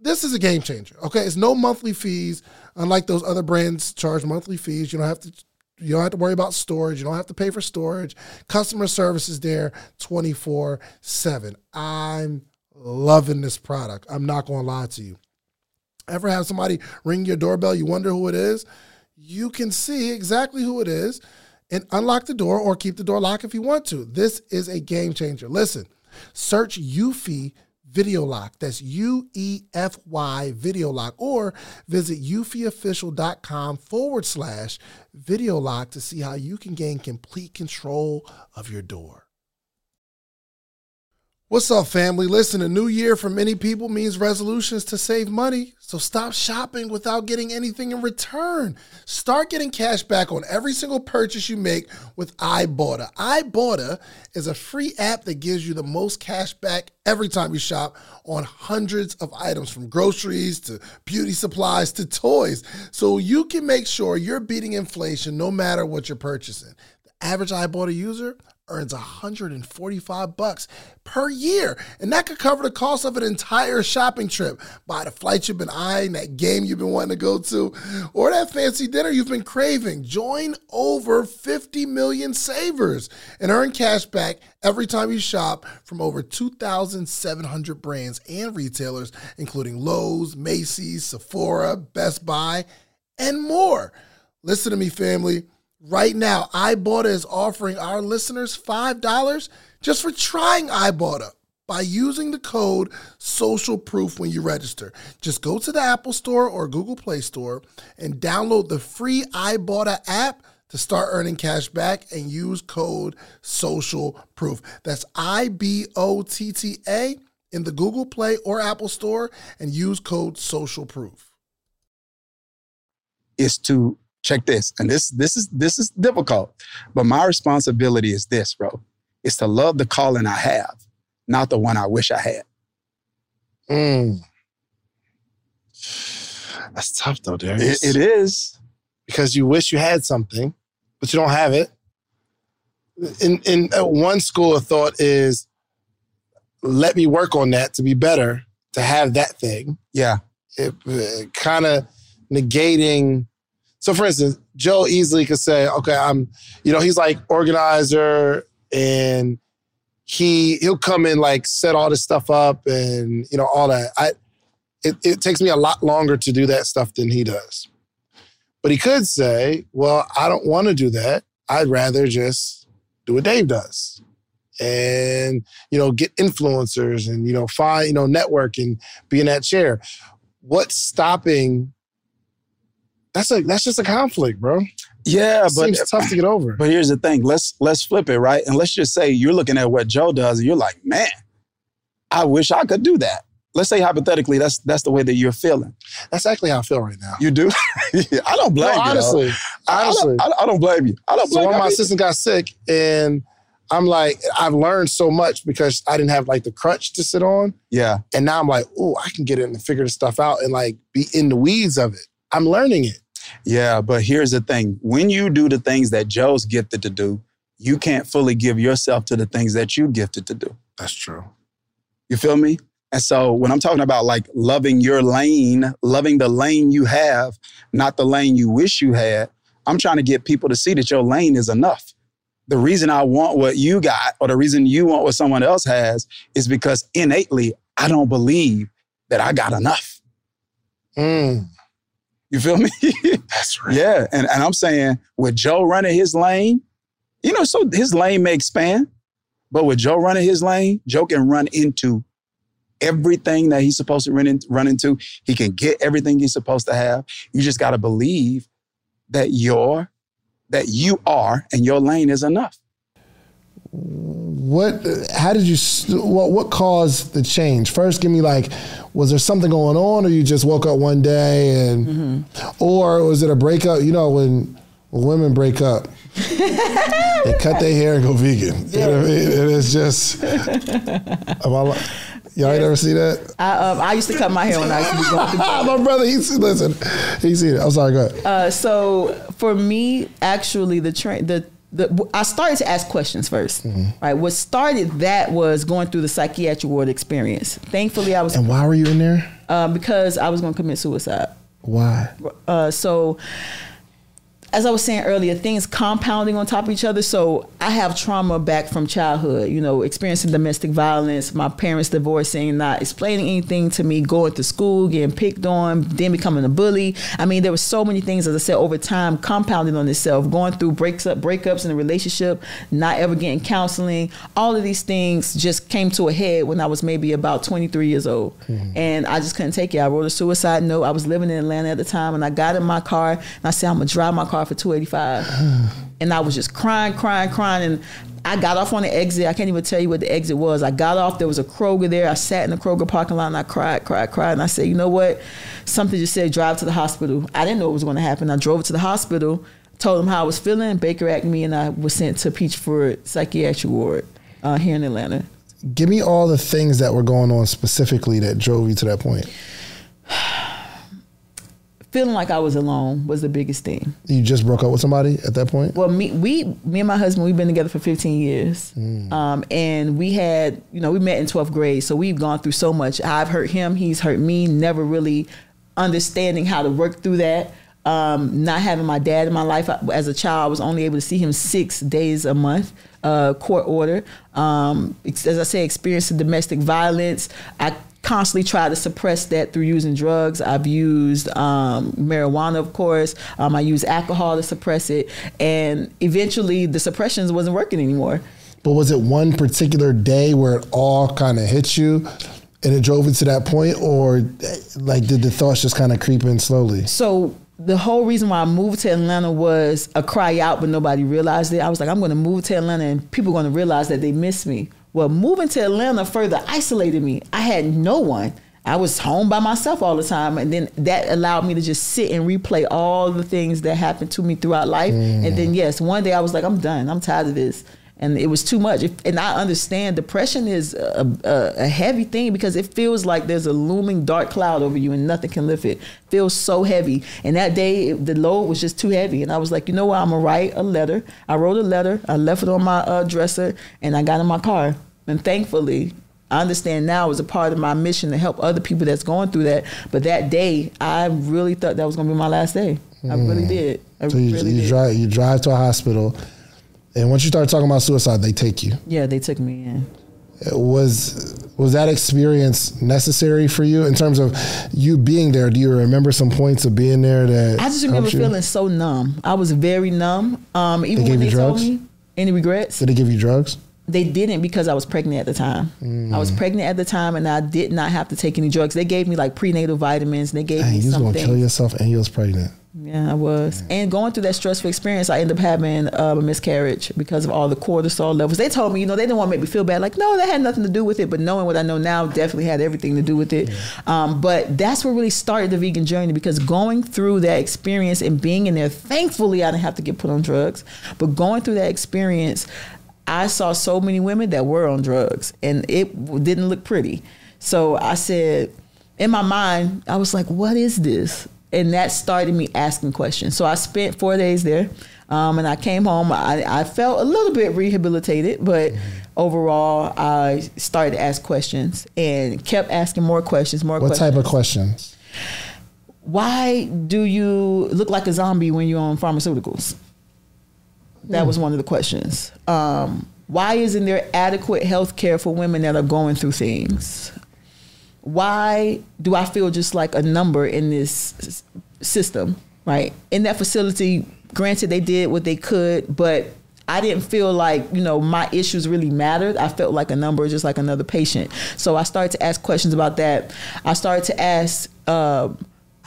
this is a game changer okay? It's no monthly fees unlike those other brands charge monthly fees. You don't have to you don't have to worry about storage. You don't have to pay for storage. Customer service is there 24 7 i'm loving this product. I'm not going to lie to you. Ever have somebody ring your doorbell you wonder who it is you can see exactly who it is and unlock the door or keep the door locked if you want to. This is a game changer. Listen, search Eufy Video Lock. That's U E F Y Video Lock. Or visit eufyofficial.com forward slash video lock to see how you can gain complete control of your door. What's up, family? Listen, a new year for many people means resolutions to save money. So stop shopping without getting anything in return. Start getting cash back on every single purchase you make with Ibotta. Ibotta is a free app that gives you the most cash back every time you shop on hundreds of items from groceries to beauty supplies to toys. So you can make sure you're beating inflation no matter what you're purchasing. The average Ibotta user earns 145 bucks per year. And that could cover the cost of an entire shopping trip. Buy the flight you've been eyeing that game you've been wanting to go to or that fancy dinner you've been craving. Join over 50 million savers and earn cash back every time you shop from over 2700 brands and retailers including lowes macy's sephora best buy and more. Listen to me family Right now, Ibotta is offering our listeners $5 just for trying Ibotta by using the code social proof when you register. Just go to the Apple Store or Google Play Store and download the free Ibotta app to start earning cash back and use code social proof. That's I B O T T A in the Google Play or Apple Store and use code social proof. is to check this. And this this is this is difficult. But my responsibility is this, bro. Is to love the calling I have, not the one I wish I had. Mm. That's tough though, It, Darius. it is. because you wish you had something, but you don't have it. In in uh, one school of thought is let me work on that to be better to have that thing. Yeah. It, kind of negating. So, for instance, Joe easily could say, "Okay, I'm," you know, he's like organizer, and he he'll come in like set all this stuff up, and you know all that. I it, it takes me a lot longer to do that stuff than he does. But he could say, well, I don't want to do that. I'd rather just do what Dave does. And, you know, get influencers and, you know, find, you know, network and be in that chair. What's stopping? That's a that's just a conflict, bro. Yeah, It but it's tough to get over. But here's the thing. Let's let's flip it, right? And let's just say you're looking at what Joe does, and you're like, man, I wish I could do that. Let's say hypothetically, that's that's the way that you're feeling. That's actually how I feel right now. You do? *laughs* I don't blame No, you. honestly. I- honestly. I, don't- I don't blame you. I don't So blame when you. my assistant got sick, and I'm like, I've learned so much because I didn't have like the crutch to sit on. yeah, And now I'm like, oh, I can get in and figure this stuff out and like be in the weeds of it. I'm learning it. Yeah. But here's the thing: when you do the things that Joe's gifted to do, you can't fully give yourself to the things that you gifted to do. That's true. You feel me? And so when I'm talking about like loving your lane, loving the lane you have, not the lane you wish you had, I'm trying to get people to see that your lane is enough. The reason I want what you got or the reason you want what someone else has is because innately I don't believe that I got enough. Mm, You feel me? *laughs* that's right. yeah. And, and I'm saying with Joe running his lane, you know, so his lane may expand, but with Joe running his lane, Joe can run into everything that he's supposed to run, in, run into. He can get everything he's supposed to have. You just got to believe that you're, that you are, and your lane is enough. What? How did you? What? What caused the change? First, give me like, was there something going on, or you just woke up one day and, or was it a breakup? You know, when, women break up, *laughs* they cut their hair and go vegan. You know what I mean? And it's just, *laughs* li- y'all ain't ever see that? I, um, I used to cut my hair when I used to be going through *laughs* My brother, he's listen, he's seen it. I'm sorry, go ahead. Uh, so for me, actually, the train the the I started to ask questions 1st Right, what started that was going through the psychiatric ward experience. Thankfully, I was And why were you in there? um, because I was going to commit suicide. Why? Uh, so as I was saying earlier, things compounding on top of each other. So I have trauma back from childhood, you know, experiencing domestic violence, my parents divorcing, not explaining anything to me, going to school, getting picked on, then becoming a bully. I mean, there were so many things, as I said, over time, compounding on itself, going through breaks up, breakups in a relationship, not ever getting counseling. All of these things just came to a head when I was maybe about 23 years old. Mm-hmm. And I just couldn't take it. I wrote a suicide note. I was living in Atlanta at the time, and I got in my car and I said, I'm gonna drive my car for 285. and I was just crying, crying, crying. And I got off on the exit. I can't even tell you what the exit was. I got off. There was a Kroger there. I sat in the Kroger parking lot and I cried, cried, cried. And I said, you know what? Something just said drive to the hospital. I didn't know what was going to happen. I drove to the hospital, told them how I was feeling. Baker acted me, and I was sent to Peachford Psychiatric Ward uh, here in Atlanta. Give me all the things that were going on specifically that drove you to that point. *sighs* Feeling like I was alone was the biggest thing. You just broke up with somebody at that point. Well, me, we, me and my husband, we've been together for 15 years, um, and we had, you know, we met in 12th grade, so we've gone through so much. I've hurt him, he's hurt me. Never really understanding how to work through that. Um, not having my dad in my life I- as a child, I was only able to see him six days a month. Uh, court order. Um, as I say, experiencing domestic violence. I constantly try to suppress that through using drugs. I've used um, marijuana, of course. Um, I use alcohol to suppress it, and eventually the suppressions wasn't working anymore. But was it one particular day where it all kind of hit you and it drove you to that point, or like did the thoughts just kind of creep in slowly? So the whole reason why I moved to Atlanta was a cry out, but nobody realized it. I was like, I'm going to move to Atlanta, and people are going to realize that they miss me. Well, moving to Atlanta further isolated me. I had no one. I was home by myself all the time, and then that allowed me to just sit and replay all the things that happened to me throughout life. Mm. And then, yes, one day I was like, I'm done. I'm tired of this. And it was too much. If- And I understand depression is a, a, a heavy thing because it feels like there's a looming dark cloud over you and nothing can lift it. Feels so heavy. And that day, it- the load was just too heavy. And I was like, you know what? I'm gonna write a letter. I wrote a letter. I left it on my uh, dresser, and I got in my car. And thankfully, I understand now as a part of my mission to help other people that's going through that. But that day, I really thought that was gonna be my last day. I really did. I So you, really you did. drive you drive to a hospital, and once you start talking about suicide, they take you. Yeah, they took me in. Was was that experience necessary for you in terms of you being there? Do you remember some points of being there that I just remember you? feeling so numb. I was very numb. Um, even They when they you told me any regrets, Did they give you drugs? they didn't because I was pregnant at the time. I Mm. was pregnant at the time, and I did not have to take any drugs. They gave me like prenatal vitamins. And they gave Dang, me you was gonna kill yourself, and you was pregnant. Yeah, I was. And going through that stressful experience, I ended up having um, a miscarriage because of all the cortisol levels. They told me, you know, they didn't want to make me feel bad. Like, no, that had nothing to do with it. But knowing what I know now definitely had everything to do with it. Um, but that's what really started the vegan journey because going through that experience and being in there, thankfully, I didn't have to get put on drugs. But going through that experience, I saw so many women that were on drugs and it didn't look pretty. So I said, in my mind, I was like, what is this? And that started me asking questions. So I spent four days there. Um, and I came home. I, I felt a little bit rehabilitated, but overall, I started to ask questions and kept asking more questions, more What questions. type of questions? Why do you look like a zombie when you're on pharmaceuticals? That was one of the questions. Um, why isn't there adequate health care for women that are going through things? Why do I feel just like a number in this system, right? In that facility, granted, they did what they could, but I didn't feel like, you know, my issues really mattered. I felt like a number, just like another patient. So I started to ask questions about that. I started to ask, uh,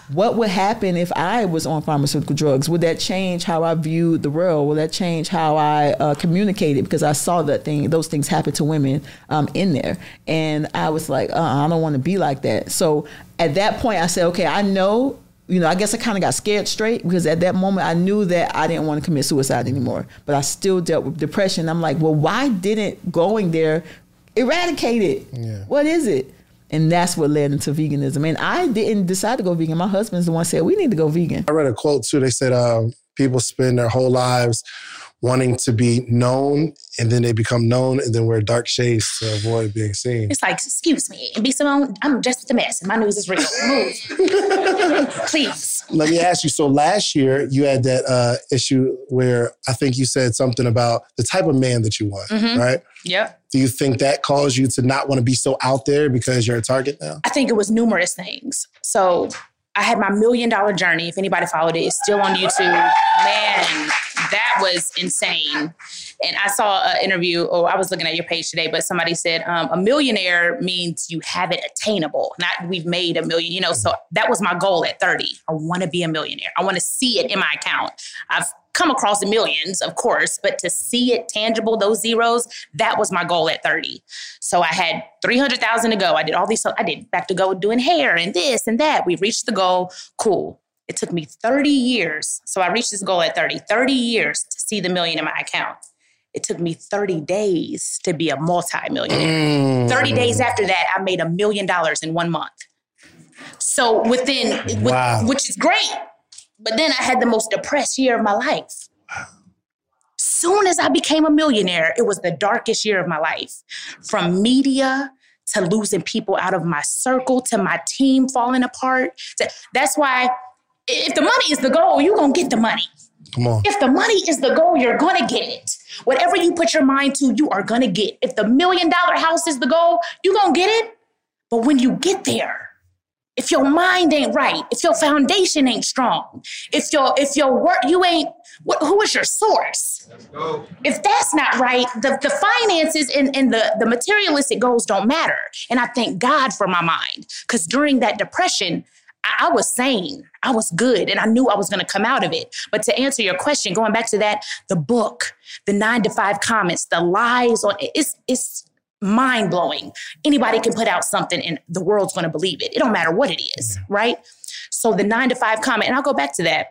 what would happen if I was on pharmaceutical drugs? Would that change how I viewed the world? Will that change how I uh, communicated? Because I saw that thing, those things happen to women um, in there, and I was like, uh, I don't want to be like that. So at that point, I said, okay, I know. You know, I guess I kind of got scared straight because at that moment I knew that I didn't want to commit suicide anymore. But I still dealt with depression. I'm like, well, why didn't going there eradicate it? Yeah. What is it? And that's what led into veganism. And I didn't decide to go vegan. My husband's the one said we need to go vegan. I read a quote too. They said um, people spend their whole lives wanting to be known, and then they become known, and then wear dark shades to avoid being seen. It's like, excuse me, and be Simone, I'm just a mess, and my news is real. Move. *laughs* Please. Let me ask you. So last year you had that uh, issue where I think you said something about the type of man that you want, Mhm. right? Yep. Do you think that caused you to not want to be so out there because you're a target now? I think it was numerous things. So I had my million dollar journey. If anybody followed it, it's still on YouTube. Man, that was insane. And I saw an interview, or I was looking at your page today, but somebody said um, a millionaire means you have it attainable, not we've made a million. You know, so that was my goal at 30. I want to be a millionaire. I want to see it in my account. I've come across millions, of course, but to see it tangible, those zeros, that was my goal at 30. So I had 300,000 to go. I did all these, I did back to go doing hair and this and that. We reached the goal. Cool. It took me 30 years. So I reached this goal at 30, 30 years to see the million in my account. It took me 30 days to be a multi-millionaire. Mm. 30 days after that, I made a million dollars in one month. So within, with- which is great. But then I had the most depressed year of my life. Soon as I became a millionaire, it was the darkest year of my life. From media to losing people out of my circle to my team falling apart. to- That's why if the money is the goal, you're gonna get the money. Come on. If the money is the goal, you're gonna get it. Whatever you put your mind to, you are gonna get. If the million dollar house is the goal, you're gonna get it. But when you get there, if your mind ain't right, if your foundation ain't strong, if your if your work you ain't what, who is your source? If that's not right, the, the finances and, and the, the materialistic goals don't matter. And I thank God for my mind. Because during that depression, I, I was sane. I was good and I knew I was going to come out of it. But to answer your question, going back to that, the book, the nine to five comments, the lies on it's it's mind blowing. Anybody can put out something and the world's going to believe it. It don't matter what it is, right? So the nine to five comment, and I'll go back to that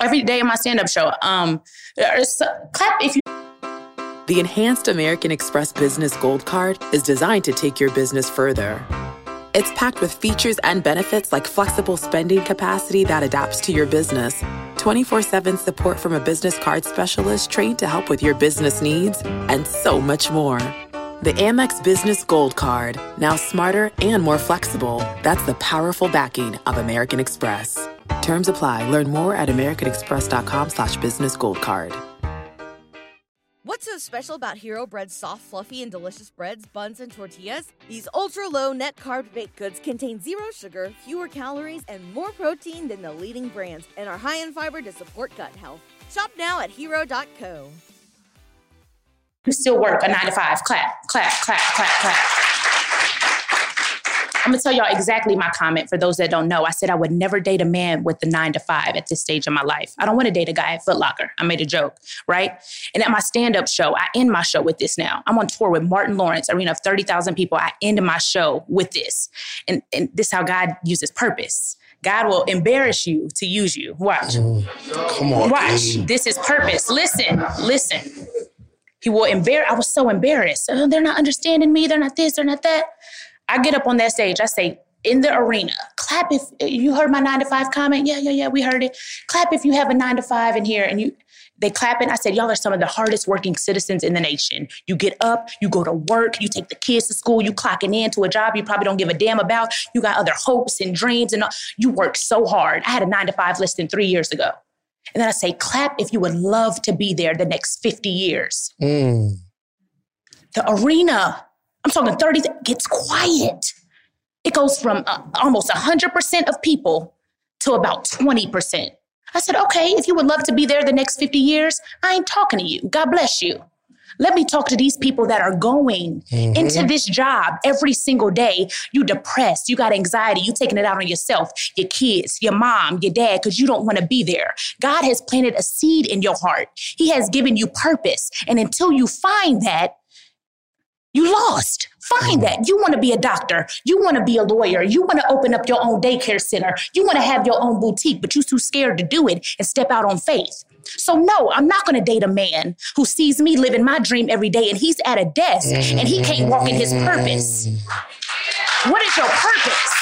every day in my stand up show. Um, there's- clap if you. The Enhanced American Express Business Gold Card is designed to take your business further. It's packed with features and benefits like flexible spending capacity that adapts to your business, 24 7 support from a business card specialist trained to help with your business needs, and so much more. The Amex Business Gold Card, now smarter and more flexible. That's the powerful backing of American Express. Terms apply. Learn more at americanexpress.com slash business gold card. What's so special about Hero Bread's soft, fluffy, and delicious breads, buns, and tortillas? These ultra low net carb baked goods contain zero sugar, fewer calories, and more protein than the leading brands, and are high in fiber to support gut health. Shop now at hero.co. you still work a nine to five. Clap, clap, clap, clap, clap. I'm gonna tell y'all exactly my comment for those that don't know. I said I would never date a man with the nine to five at this stage of my life. I don't want to date a guy at Foot Locker. I made a joke, right? And at my stand-up show, I end my show with this now. I'm on tour with Martin Lawrence, arena of 30,000 people. I end my show with this. And, and this is how God uses purpose. God will embarrass you to use you. Watch. Mm. Come on. Watch. baby. This is purpose. Listen, listen. He will embarrass. I was so embarrassed. Oh, they're not understanding me. They're not this. They're not that. I get up on that stage. I say, in the arena, clap if you heard my nine to five comment. Yeah, yeah, yeah. We heard it. Clap if you have a nine to five in here, and you. They clap it. I said, y'all are some of the hardest working citizens in the nation. You get up, you go to work, you take the kids to school, you clocking in to a job you probably don't give a damn about. You got other hopes and dreams, and all. you work so hard. I had a nine to five listing three years ago. And then I say, clap if you would love to be there the next 50 years. Mm. The arena, I'm talking 30, gets quiet. It goes from uh, almost 100% of people to about 20%. I said, okay, if you would love to be there the next 50 years, I ain't talking to you. God bless you. Let me talk to these people that are going mm-hmm. into this job every single day. You depressed, you got anxiety, you taking it out on yourself, your kids, your mom, your dad, because you don't want to be there. God has planted a seed in your heart. He has given you purpose. And until you find that, you lost. Find that. You want to be a doctor. You want to be a lawyer. You want to open up your own daycare center. You want to have your own boutique, but you're too scared to do it and step out on faith. So, no, I'm not going to date a man who sees me living my dream every day and he's at a desk and he can't walk in his purpose. What is your purpose?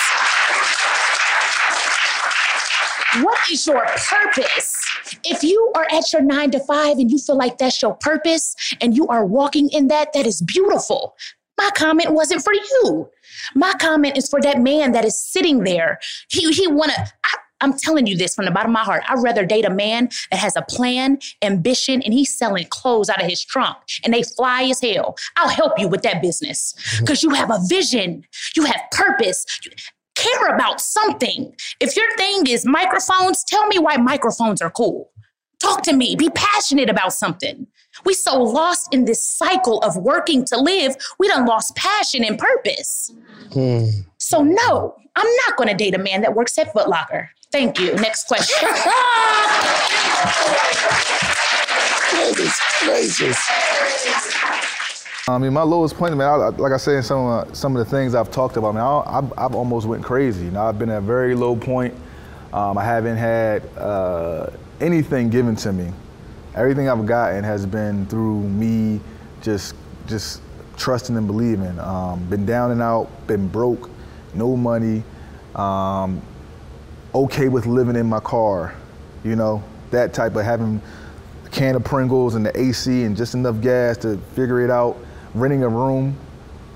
What is your purpose? If you are at your nine to five and you feel like that's your purpose and you are walking in that, that is beautiful. My comment wasn't for you. My comment is for that man that is sitting there. He, he wanna, I, I'm telling you this from the bottom of my heart. I'd rather date a man that has a plan, ambition, and he's selling clothes out of his trunk and they fly as hell. I'll help you with that business mm-hmm. because you have a vision, you have purpose. You- care about something. If your thing is microphones, tell me why microphones are cool. Talk to me. Be passionate about something. We so lost in this cycle of working to live, we done lost passion and purpose. Hmm. So no, I'm not gonna date a man that works at Foot Locker. Thank you. Next question. *laughs* Goodness gracious. I mean, my lowest point, man. I, I- like I said in some of, uh, some of the things I've talked about, man. I, I've, I've almost went crazy. You know, I've been at a very low point. Um, I haven't had uh, anything given to me. Everything I've gotten has been through me just just trusting and believing. Um, been down and out, been broke, no money. Um, okay with living in my car, you know, that type of having a can of Pringles and the AC and just enough gas to figure it out. Renting a room,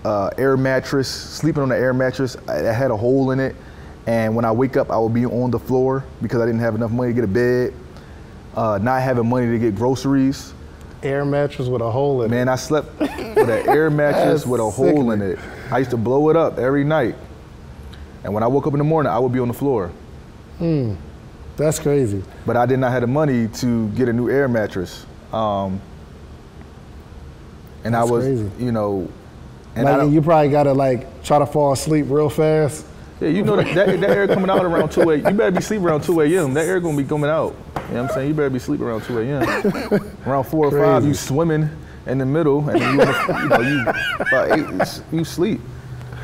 uh, air mattress, sleeping on the air mattress. I, I had a hole in it, and when I wake up, I would be on the floor because I didn't have enough money to get a bed. Uh, not having money to get groceries. Air mattress with a hole in it. Man, I slept with an air mattress *laughs* with a hole in it. I used to blow it up every night. And when I woke up in the morning, I would be on the floor. That's crazy. But I did not have the money to get a new air mattress. Um, and That's I was, crazy. you know, and like, I you probably gotta like try to fall asleep real fast. yeah, you know that, that, that air coming out around 2 a.m. You better be sleeping around 2 a.m. That air gonna be coming out. You know what I'm saying? You better be sleeping around 2 a.m. around 4 or 5, you swimming in the middle, and you, you know, you, about eight, you sleep.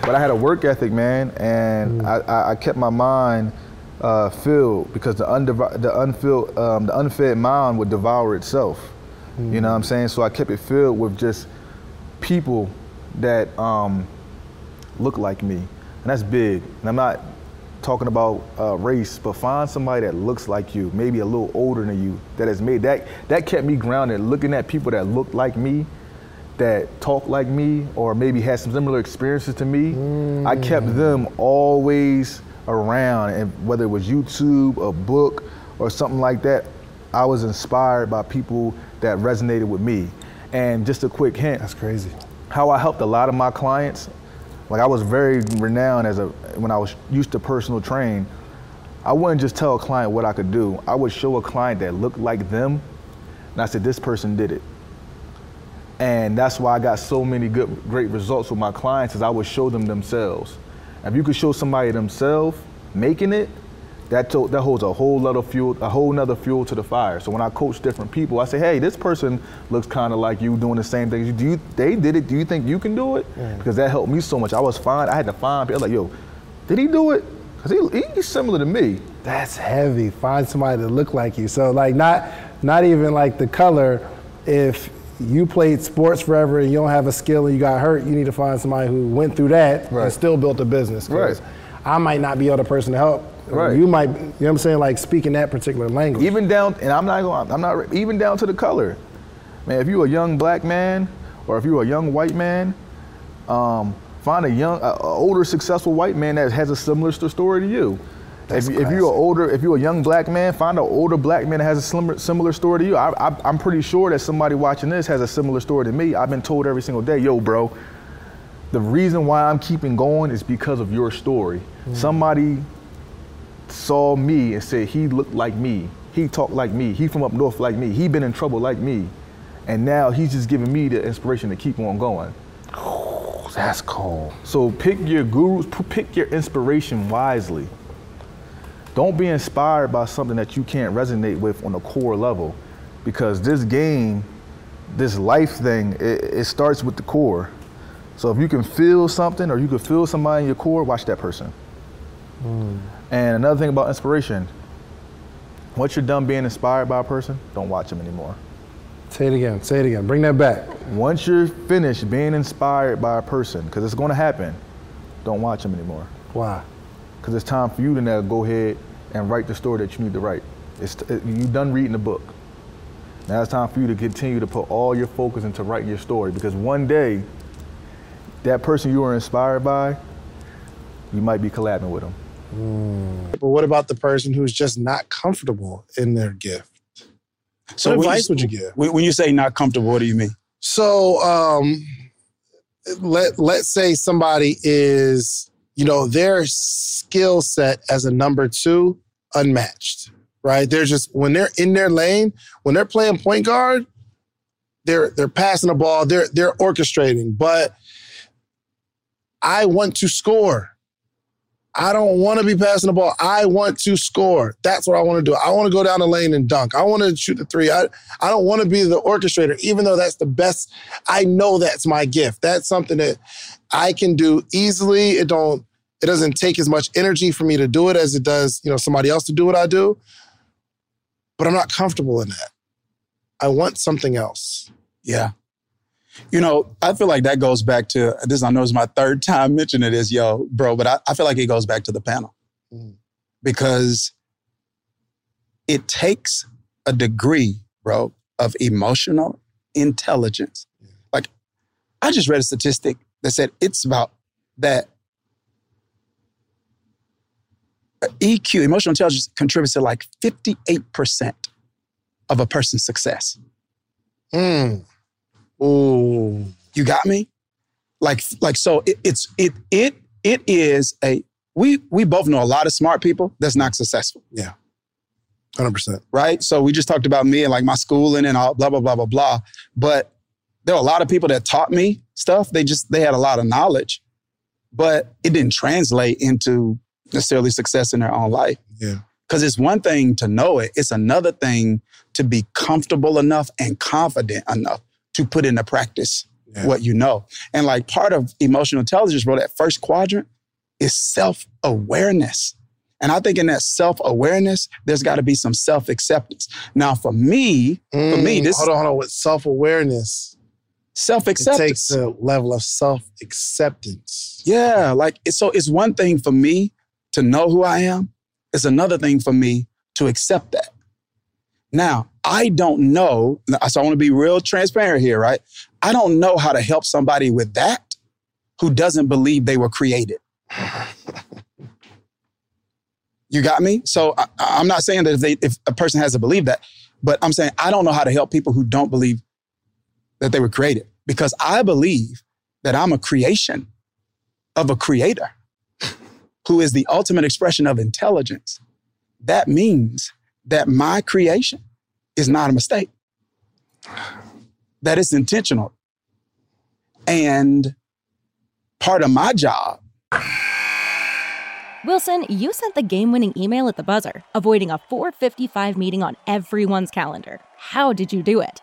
But I had a work ethic, man, and Mm. I, I, I kept my mind uh, filled because the, undev- the, unfilled, um, the unfed mind would devour itself. You know what I'm saying? So I kept it filled with just people that um, look like me, and that's big. And I'm not talking about uh, race, but find somebody that looks like you, maybe a little older than you, that has made that. That kept me grounded. Looking at people that look like me, that talk like me, or maybe had some similar experiences to me. I kept them always around, and whether it was YouTube, a book, or something like that, I was inspired by people that resonated with me. And just a quick hint, That's crazy. how I helped a lot of my clients. Like I was very renowned as a when I was used to personal train. I wouldn't just tell a client what I could do. I would show a client that looked like them, and I said, "This person did it." And that's why I got so many good, great results with my clients. Is I would show them themselves. If you could show somebody themselves making it, that to, that holds a whole lot of fuel, a whole nother fuel to the fire. So when I coach different people, I say, hey, this person looks kind of like you doing the same thing. Do you? They did it. Do you think you can do it? Mm. Because that helped me so much. I was fine. I had to find people like, yo, did he do it? Cause he, he's similar to me. That's heavy. Find somebody that look like you. So like not not even like the color. If you played sports forever and you don't have a skill and you got hurt, you need to find somebody who went through that Right. and still built a business. Right. I might not be the other person to help. Right. You might, you know what I'm saying, like speaking that particular language. Even down, and I'm not going. I'm not even down to the color. Man, if you're a young black man or if you're a young white man, um, find a young, a, a older, successful white man that has a similar story to you. If, if you're older, if you're a young black man, find an older black man that has a similar, similar story to you. I, I, I'm pretty sure that somebody watching this has a similar story to me. I've been told every single day, yo, bro, the reason why I'm keeping going is because of your story. Mm. Somebody saw me and said he looked like me. He talked like me. He from up north like me. He been in trouble like me. And now he's just giving me the inspiration to keep on going. *sighs* That's cool. So pick your gurus, pick your inspiration wisely. Don't be inspired by something that you can't resonate with on a core level. Because this game, this life thing, it, it starts with the core. So if you can feel something or you can feel somebody in your core, watch that person. Hmm. And another thing about inspiration, once you're done being inspired by a person, don't watch them anymore. Say it again. Say it again. Bring that back. Once you're finished being inspired by a person, because it's going to happen, don't watch them anymore. Why? Because it's time for you to now go ahead and write the story that you need to write. It's it, you done reading the book. Now it's time for you to continue to put all your focus into writing your story because one day, that person you were inspired by, you might be collabing with them. But what about the person who's just not comfortable in their gift? So what when advice you- would you give? When, when you say not comfortable, what do you mean? So um let let's say somebody is, you know, their skill set as a number two unmatched. Right? They're just when they're in their lane, when they're playing point guard, they're they're passing the ball, they're they're orchestrating, but I want to score. I don't want to be passing the ball. I want to score. That's what I want to do. I want to go down the lane and dunk. I want to shoot the three. I, I don't want to be the orchestrator, even though that's the best. I know that's my gift. That's something that I can do easily. It don't, it doesn't take as much energy for me to do it as it does, you know, somebody else to do what I do. But I'm not comfortable in that. I want something else. Yeah. You know, I feel like that goes back to this. I know it's my third time mentioning this, yo, bro, but I, I feel like it goes back to the panel Mm. because it takes a degree, bro, of emotional intelligence. Like, I just read a statistic that said it's about that EQ, emotional intelligence, contributes to like 58% of a person's success. Mm. Ooh. You got me? Like, like so it, it's it it it is a we we both know a lot of smart people that's not successful, Yeah. 100%. right? So we just talked about me and like my schooling and all blah blah blah blah blah. But there were a lot of people that taught me stuff. They just they had a lot of knowledge, but it didn't translate into necessarily success in their own life. Yeah. Because it's one thing to know it, it's another thing to be comfortable enough and confident enough to put into practice Yeah. what you know. And like part of emotional intelligence, bro, that first quadrant is self awareness. And I think in that self awareness, there's got to be some self acceptance. Now, for me, for me, Mm, this hold on, hold on. With self awareness, self it takes acceptance. a level of self acceptance. Yeah, like it's so it's one thing for me to know who I am. It's another thing for me to accept that. Now, I don't know, so I want to be real transparent here, right? I don't know how to help somebody with that who doesn't believe they were created. *laughs* You got me? So I, I'm not saying that if, they, if a person has to believe that, but I'm saying I don't know how to help people who don't believe that they were created because I believe that I'm a creation of a creator *laughs* who is the ultimate expression of intelligence. That means that my creation is not a mistake, that it's intentional. And part of my job Wilson, you sent the game winning email at the buzzer, avoiding a 455 meeting on everyone's calendar. How did you do it?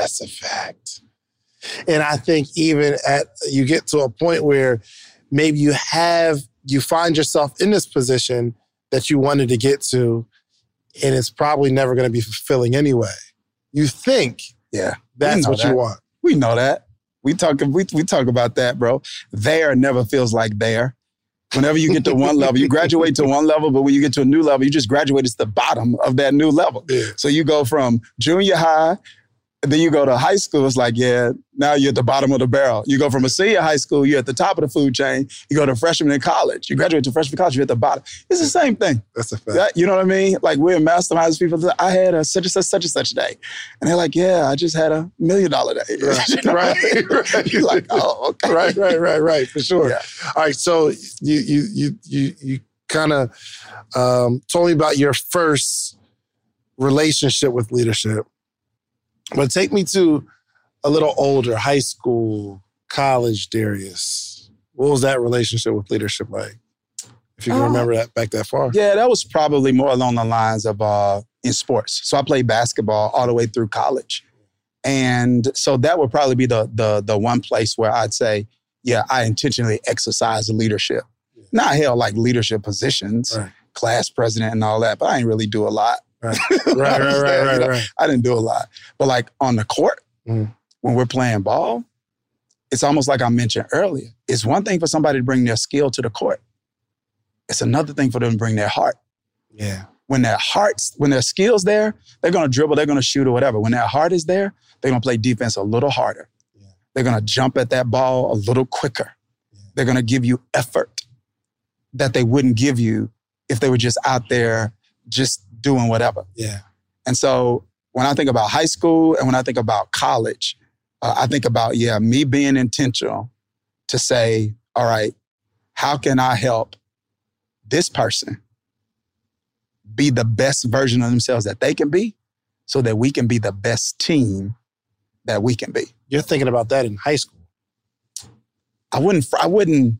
That's a fact. And I think even at you get to a point where maybe you have you find yourself in this position that you wanted to get to, and it's probably never going to be fulfilling anyway. You think Yeah. that's what that. you want. We know that. We talk we, we talk about that, bro. There never feels like there. Whenever you get to one level, you graduate to one level, but when you get to a new level, you just graduated to the bottom of that new level. Yeah. So you go from junior high, then you go to high school. It's like, yeah, now you're at the bottom of the barrel. You go from a senior high school, you're at the top of the food chain. You go to freshman in college. You graduate to freshman college, you're at the bottom. It's the same thing. That's a fact. That- you know what I mean? Like we're masterminds people. I had a such and such, such and such day. And they're like, yeah, I just had a million dollar day. Right, *laughs* You know what I mean? right, *laughs* right. You're like, oh, okay. right, right, right, right, for sure. Yeah. All right, so you you you you you kind of um, told me about your first relationship with leadership, but take me to a little older, high school, college, Darius. What was that relationship with leadership like? If you can Uh, remember that back that far. Yeah, that was probably more along the lines of uh, in sports. So I played basketball all the way through college. And so that would probably be the the the one place where I'd say, yeah, I intentionally exercise leadership. Now I held like leadership positions, Right. class president and all that, but I didn't really do a lot. Right, right, right, right, *laughs* right, right. I didn't do a lot. But like on the court, Mhm. when we're playing ball, it's almost like I mentioned earlier. It's one thing for somebody to bring their skill to the court. It's another thing for them to bring their heart. Yeah, When their hearts, when their skills there, they're gonna dribble, they're gonna shoot or whatever. When their heart is there, they're gonna play defense a little harder. They're going to jump at that ball a little quicker. They're going to give you effort that they wouldn't give you if they were just out there just doing whatever. Yeah. And so when I think about high school and when I think about college, uh, I think about, yeah, me being intentional to say, all right, how can I help this person be the best version of themselves that they can be so that we can be the best team that we can be? You're thinking about that in high school. I wouldn't, I wouldn't,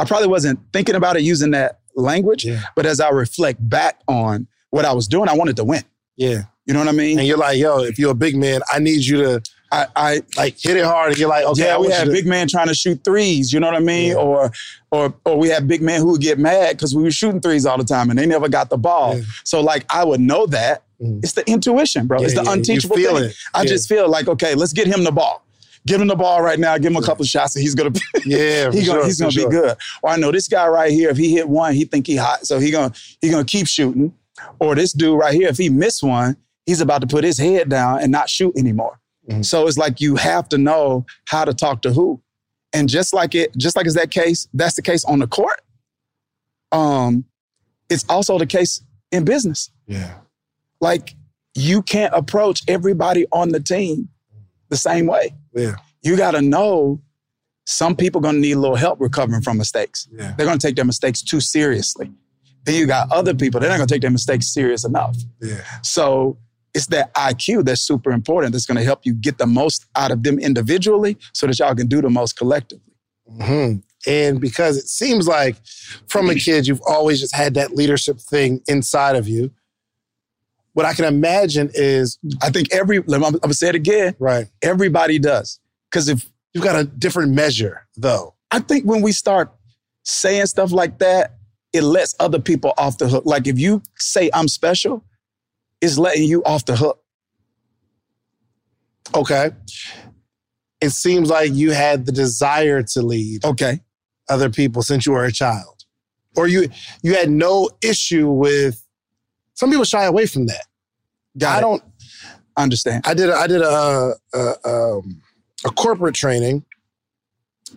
I probably wasn't thinking about it using that language, Yeah. but as I reflect back on what I was doing, I wanted to win. Yeah. You know what I mean? And you're like, yo, if you're a big man, I need you to I, I like hit it hard. And you're like, okay, yeah, we had to- big man trying to shoot threes. You know what I mean? Yeah. Or, or, or we had big men who would get mad because we were shooting threes all the time and they never got the ball. Yeah. So like I would know that. Mhm. It's the intuition, bro. it's the yeah, unteachable feel thing. it. I Yeah. just feel like okay, let's get him the ball. Give him the ball right now. Give him a couple shots, and he's gonna. *laughs* Yeah, *laughs* he gonna, sure, he's gonna sure. be good. Or I know this guy right here. If he hit one, he think he hot, so he gonna he gonna keep shooting. Or this dude right here, if he miss one, he's about to put his head down and not shoot anymore. Mhm. So it's like you have to know how to talk to who. And just like it, just like it's that case, that's the case on the court. Um, it's also the case in business. Yeah. Like you can't approach everybody on the team the same way. Yeah. You got to know some people going to need a little help recovering from mistakes. Yeah. They're going to take their mistakes too seriously. Then you got other people, they're not going to take their mistakes serious enough. Yeah. So it's that IQ that's super important that's going to help you get the most out of them individually so that y'all can do the most collectively. hmm And because it seems like from a kid, you've always just had that leadership thing inside of you. What I can imagine is, I think every, I'm, I'm to say it again, right, everybody does. Because if you've got a different measure, though. I think when we start saying stuff like that, it lets other people off the hook. Like if you say I'm special, it's letting you off the hook. Okay. It seems like you had the desire to lead Okay. other people since you were a child. Or you you had no issue with some people shy away from that. Got I it. don't understand. I did a, I did a a, um, a corporate training,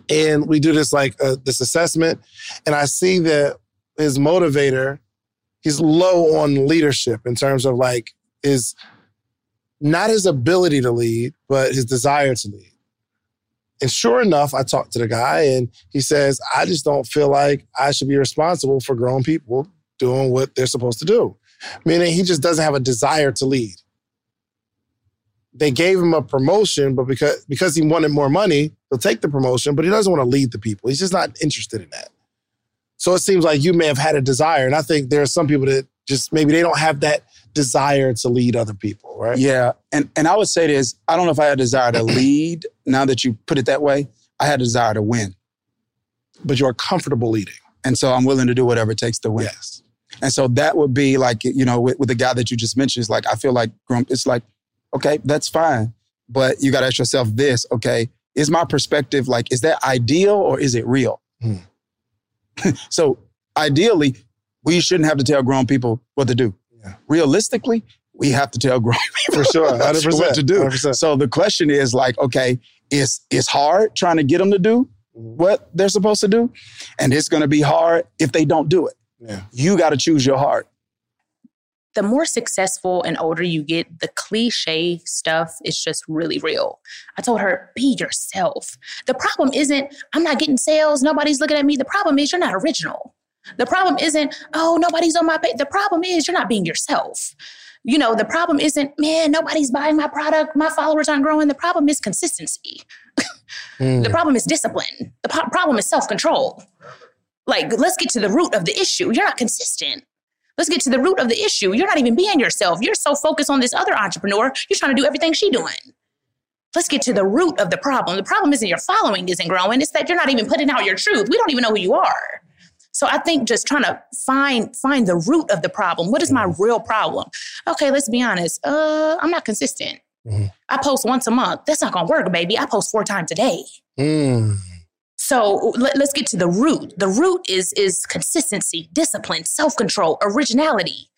and we do this like uh, this assessment, and I see that his motivator, he's low on leadership in terms of like his not his ability to lead, but his desire to lead. And sure enough, I talked to the guy, and he says, "I just don't feel like I should be responsible for grown people doing what they're supposed to do." Meaning, he just doesn't have a desire to lead they gave him a promotion, but because because he wanted more money, he'll take the promotion, but he doesn't want to lead the people. He's just not interested in that. So it seems like you may have had a desire, and I think there are some people that just maybe they don't have that desire to lead other people, right? Yeah. And and I would say this, I don't know if I had a desire to *clears throat* lead now that you put it that way. I had a desire to win. But you're comfortable leading. And so I'm willing to do whatever it takes to win. Yes. And so that would be like, you know, with, with the guy that you just mentioned, it's like, I feel like grump, it's like, okay, that's fine. But you got to ask yourself this, okay, is my perspective like, is that ideal or is it real? Hmm. *laughs* so ideally, we shouldn't have to tell grown people what to do. Yeah. Realistically, we have to tell *laughs* grown people For sure, 100%, what to do. 100%. So the question is like, okay, it's it's hard trying to get them to do Mm-hmm. what they're supposed to do, and it's going to be hard if they don't do it. Yeah. You got to choose your heart. the more successful and older you get, the cliche stuff is just really real. I told her, be yourself. The problem isn't, I'm not getting sales, nobody's looking at me. The problem is, you're not original. The problem isn't, oh, nobody's on my page. The problem is, you're not being yourself. You know, the problem isn't, man, nobody's buying my product, my followers aren't growing. The problem is consistency. *laughs* Mm. The problem is discipline. The po- problem is self control. Like, let's get to the root of the issue. You're not consistent. Let's get to the root of the issue. You're not even being yourself. You're so focused on this other entrepreneur, you're trying to do everything she doing. Let's get to the root of the problem. The problem isn't your following isn't growing. It's that you're not even putting out your truth. We don't even know who you are. So I think just trying to find find the root of the problem. What is my real problem? Okay, let's be honest. Uh, I'm not consistent. Mhm. I post once a month. That's not gonna work, baby. I post four times a day. Mm. So let, us get to the root. The root is is consistency, discipline, self control, originality,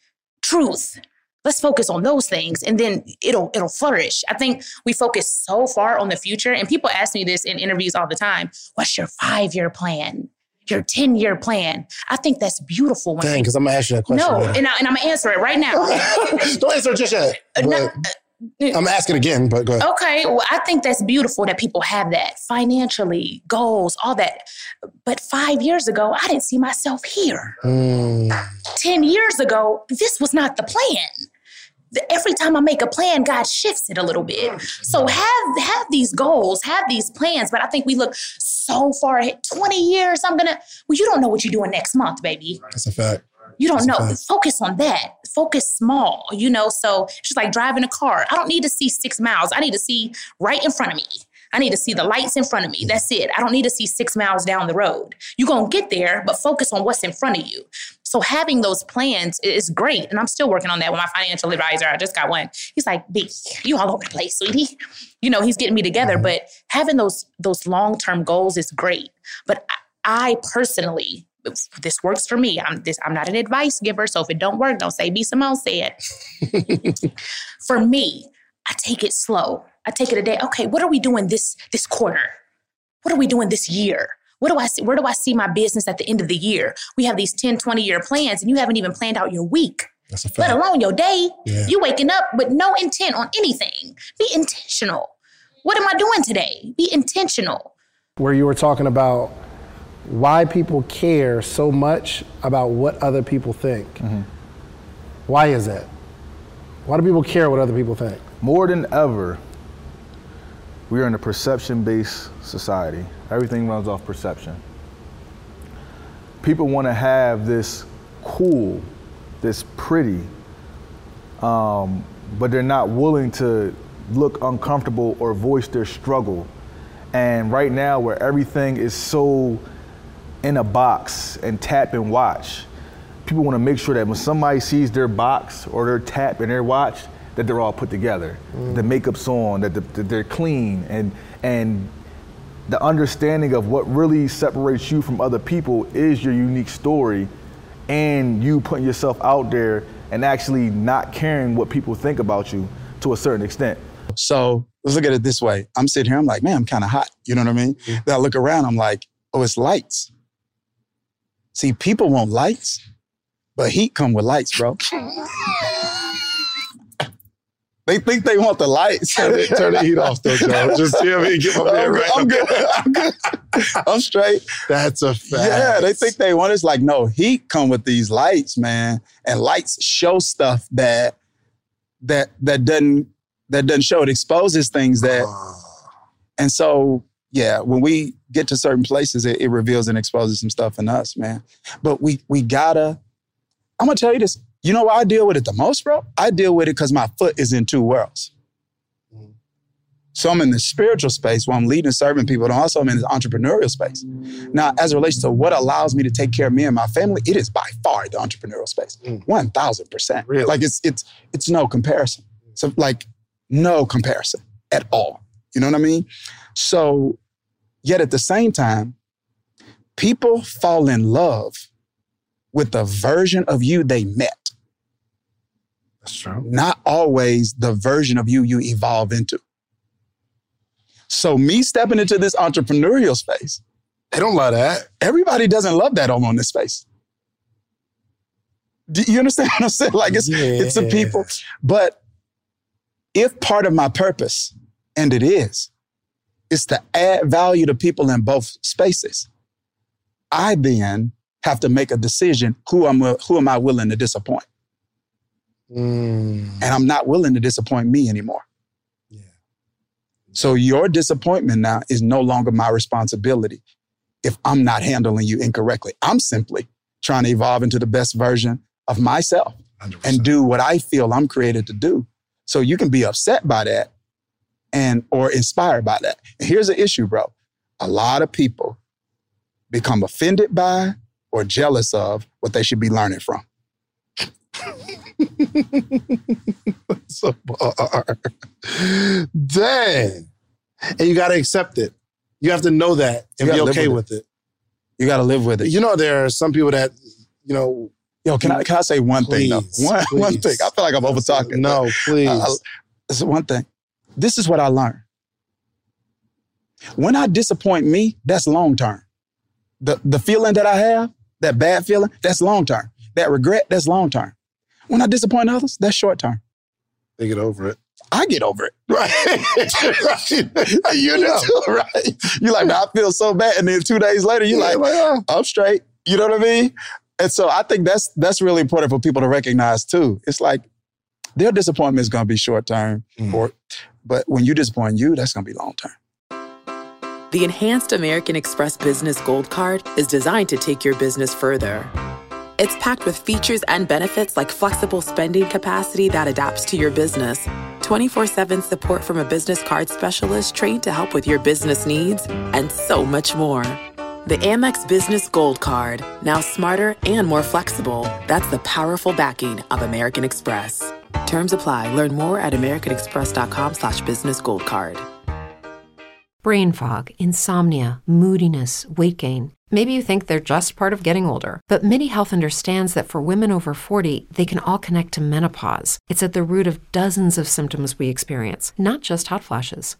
truth. Let's focus on those things and then it'll it'll flourish. I think we focus so far on the future and people ask me this in interviews all the time. What's your 5-year plan? Your 10-year plan? I think that's beautiful when Dang, because I'm gonna ask you that question. No, and, I, and I'm gonna answer it right now. *laughs* Don't answer it just yet. *laughs* Uh, no, but I'm asking again, but go ahead. Okay, well, I think that's beautiful that people have that financially, goals, all that. But five years ago, I didn't see myself here. Mm. 10 years ago, this was not the plan. Every time I make a plan, God shifts it a little bit. So have have these goals, have these plans, but I think we look so far ahead. 20 years, I'm gonna, well, you don't know what you're doing next month, baby. That's a fact. You don't That's know. Focus on that. Focus small, you know. So it's just like driving a car. I don't need to see six miles. I need to see right in front of me. I need to see the lights in front of me. That's it. I don't need to see six miles down the road. You're gonna get there, but focus on what's in front of you. So having those plans is great. And I'm still working on that with my financial advisor. I just got one. He's like, B, you all over the place, sweetie. You know, he's getting me together. But having those those long-term goals is great. But I, I personally this works for me. I'm this. I'm not an advice giver, so if it don't work, don't say B. Simone said. *laughs* for me, I take it slow. I take it a day. Okay, what are we doing this this quarter? What are we doing this year? What do I see? Where do I see my business at the end of the year? We have these 10, 20 year plans, and you haven't even planned out your week, That's a fact. let alone your day. Yeah. You waking up with no intent on anything. Be intentional. What am I doing today? Be intentional. where you were talking about why people care so much about what other people think. Why is that? Why do people care what other people think? More than ever, we are in a perception based society. Everything runs off perception. People want to have this cool, this pretty, um, but they're not willing to look uncomfortable or voice their struggle. And right now, where everything is so in a box and tap and watch, people want to make sure that when somebody sees their box or their tap and their watch, that they're all put together, the makeup's on, that, the, that they're clean, and and the understanding of what really separates you from other people is your unique story, and you putting yourself out there and actually not caring what people think about you to a certain extent. So let's look at it this way. I'm sitting here, I'm like, man, I'm kind of hot. You know what I mean? Mm-hmm. Then I look around, I'm like, oh, it's lights. See, people want lights, but heat come with lights, bro. they think they want the lights. Turn the- turn the heat off, though, Joe. *laughs* Just, you me what I mean? Get my man I'm, right. I'm good. I'm good. I'm straight. That's a fact. Yeah, they think they want. It's like no, heat come with these lights, man, and lights show stuff that that that doesn't that doesn't show. It exposes things that, ah. and so yeah, when we get to certain places, it, it reveals and exposes some stuff in us, man. But we we gotta. I'm gonna tell you this. You know why I deal with it the most, bro? I deal with it because my foot is in two worlds. So I'm in the spiritual space where I'm leading and serving people, and also I'm in the entrepreneurial space. Now, as it relates to what allows me to take care of me and my family, it is by far the entrepreneurial space. Mm. One thousand percent. Really? Like it's it's it's no comparison. So like no comparison at all. You know what I mean? So yet at the same time, people fall in love with the version of you they met. That's true. Not always the version of you you evolve into. So me stepping into this entrepreneurial space, They don't love that. everybody doesn't love that I'm on this space. Do you understand what I'm saying? Like it's it's the people. But if part of my purpose, and it is, is to add value to people in both spaces, I then have to make a decision who am who am I willing to disappoint? Mm. And I'm not willing to disappoint me anymore. Yeah. So your disappointment now is no longer my responsibility if I'm not handling you incorrectly. I'm simply trying to evolve into the best version of myself 100%. and do what I feel I'm created to do. So you can be upset by that and or inspired by that. And here's the issue, bro. A lot of people become offended by or jealous of what they should be learning from. *laughs* so bar. Dang. And you got to accept it. You have to know that and be okay with with it. You got to live with it. You know, there are some people that, you know, Yo, can I can I say one thing though? Please, One *laughs* one thing. I feel like I'm over talking. No, uh, please. Uh, this is one thing. This is what I learned. When I disappoint me, that's long term. The the feeling that I have, that bad feeling, that's long term. That regret, that's long term. When I disappoint others, that's short term. they get over it. I get over it. *laughs* Right. you know, right? You're like, I feel so bad. And then two days later, you're Yeah, like, oh. I'm straight. You know what I mean? And so I think that's that's really important for people to recognize too. It's like their disappointment is gonna be short term, Mm. or but when you disappoint you, that's gonna be long term. The Enhanced American Express Business Gold Card is designed to take your business further. It's packed with features and benefits like flexible spending capacity that adapts to your business, 24 7 support from a business card specialist trained to help with your business needs, and so much more. The Amex Business Gold Card, now smarter and more flexible. That's the powerful backing of American Express. Terms apply. Learn more at americanexpress.com slash business gold card. Brain fog, insomnia, moodiness, weight gain. Maybe you think they're just part of getting older, but MIDI Health understands that for women over 40, they can all connect to menopause. It's at the root of dozens of symptoms we experience, not just hot flashes.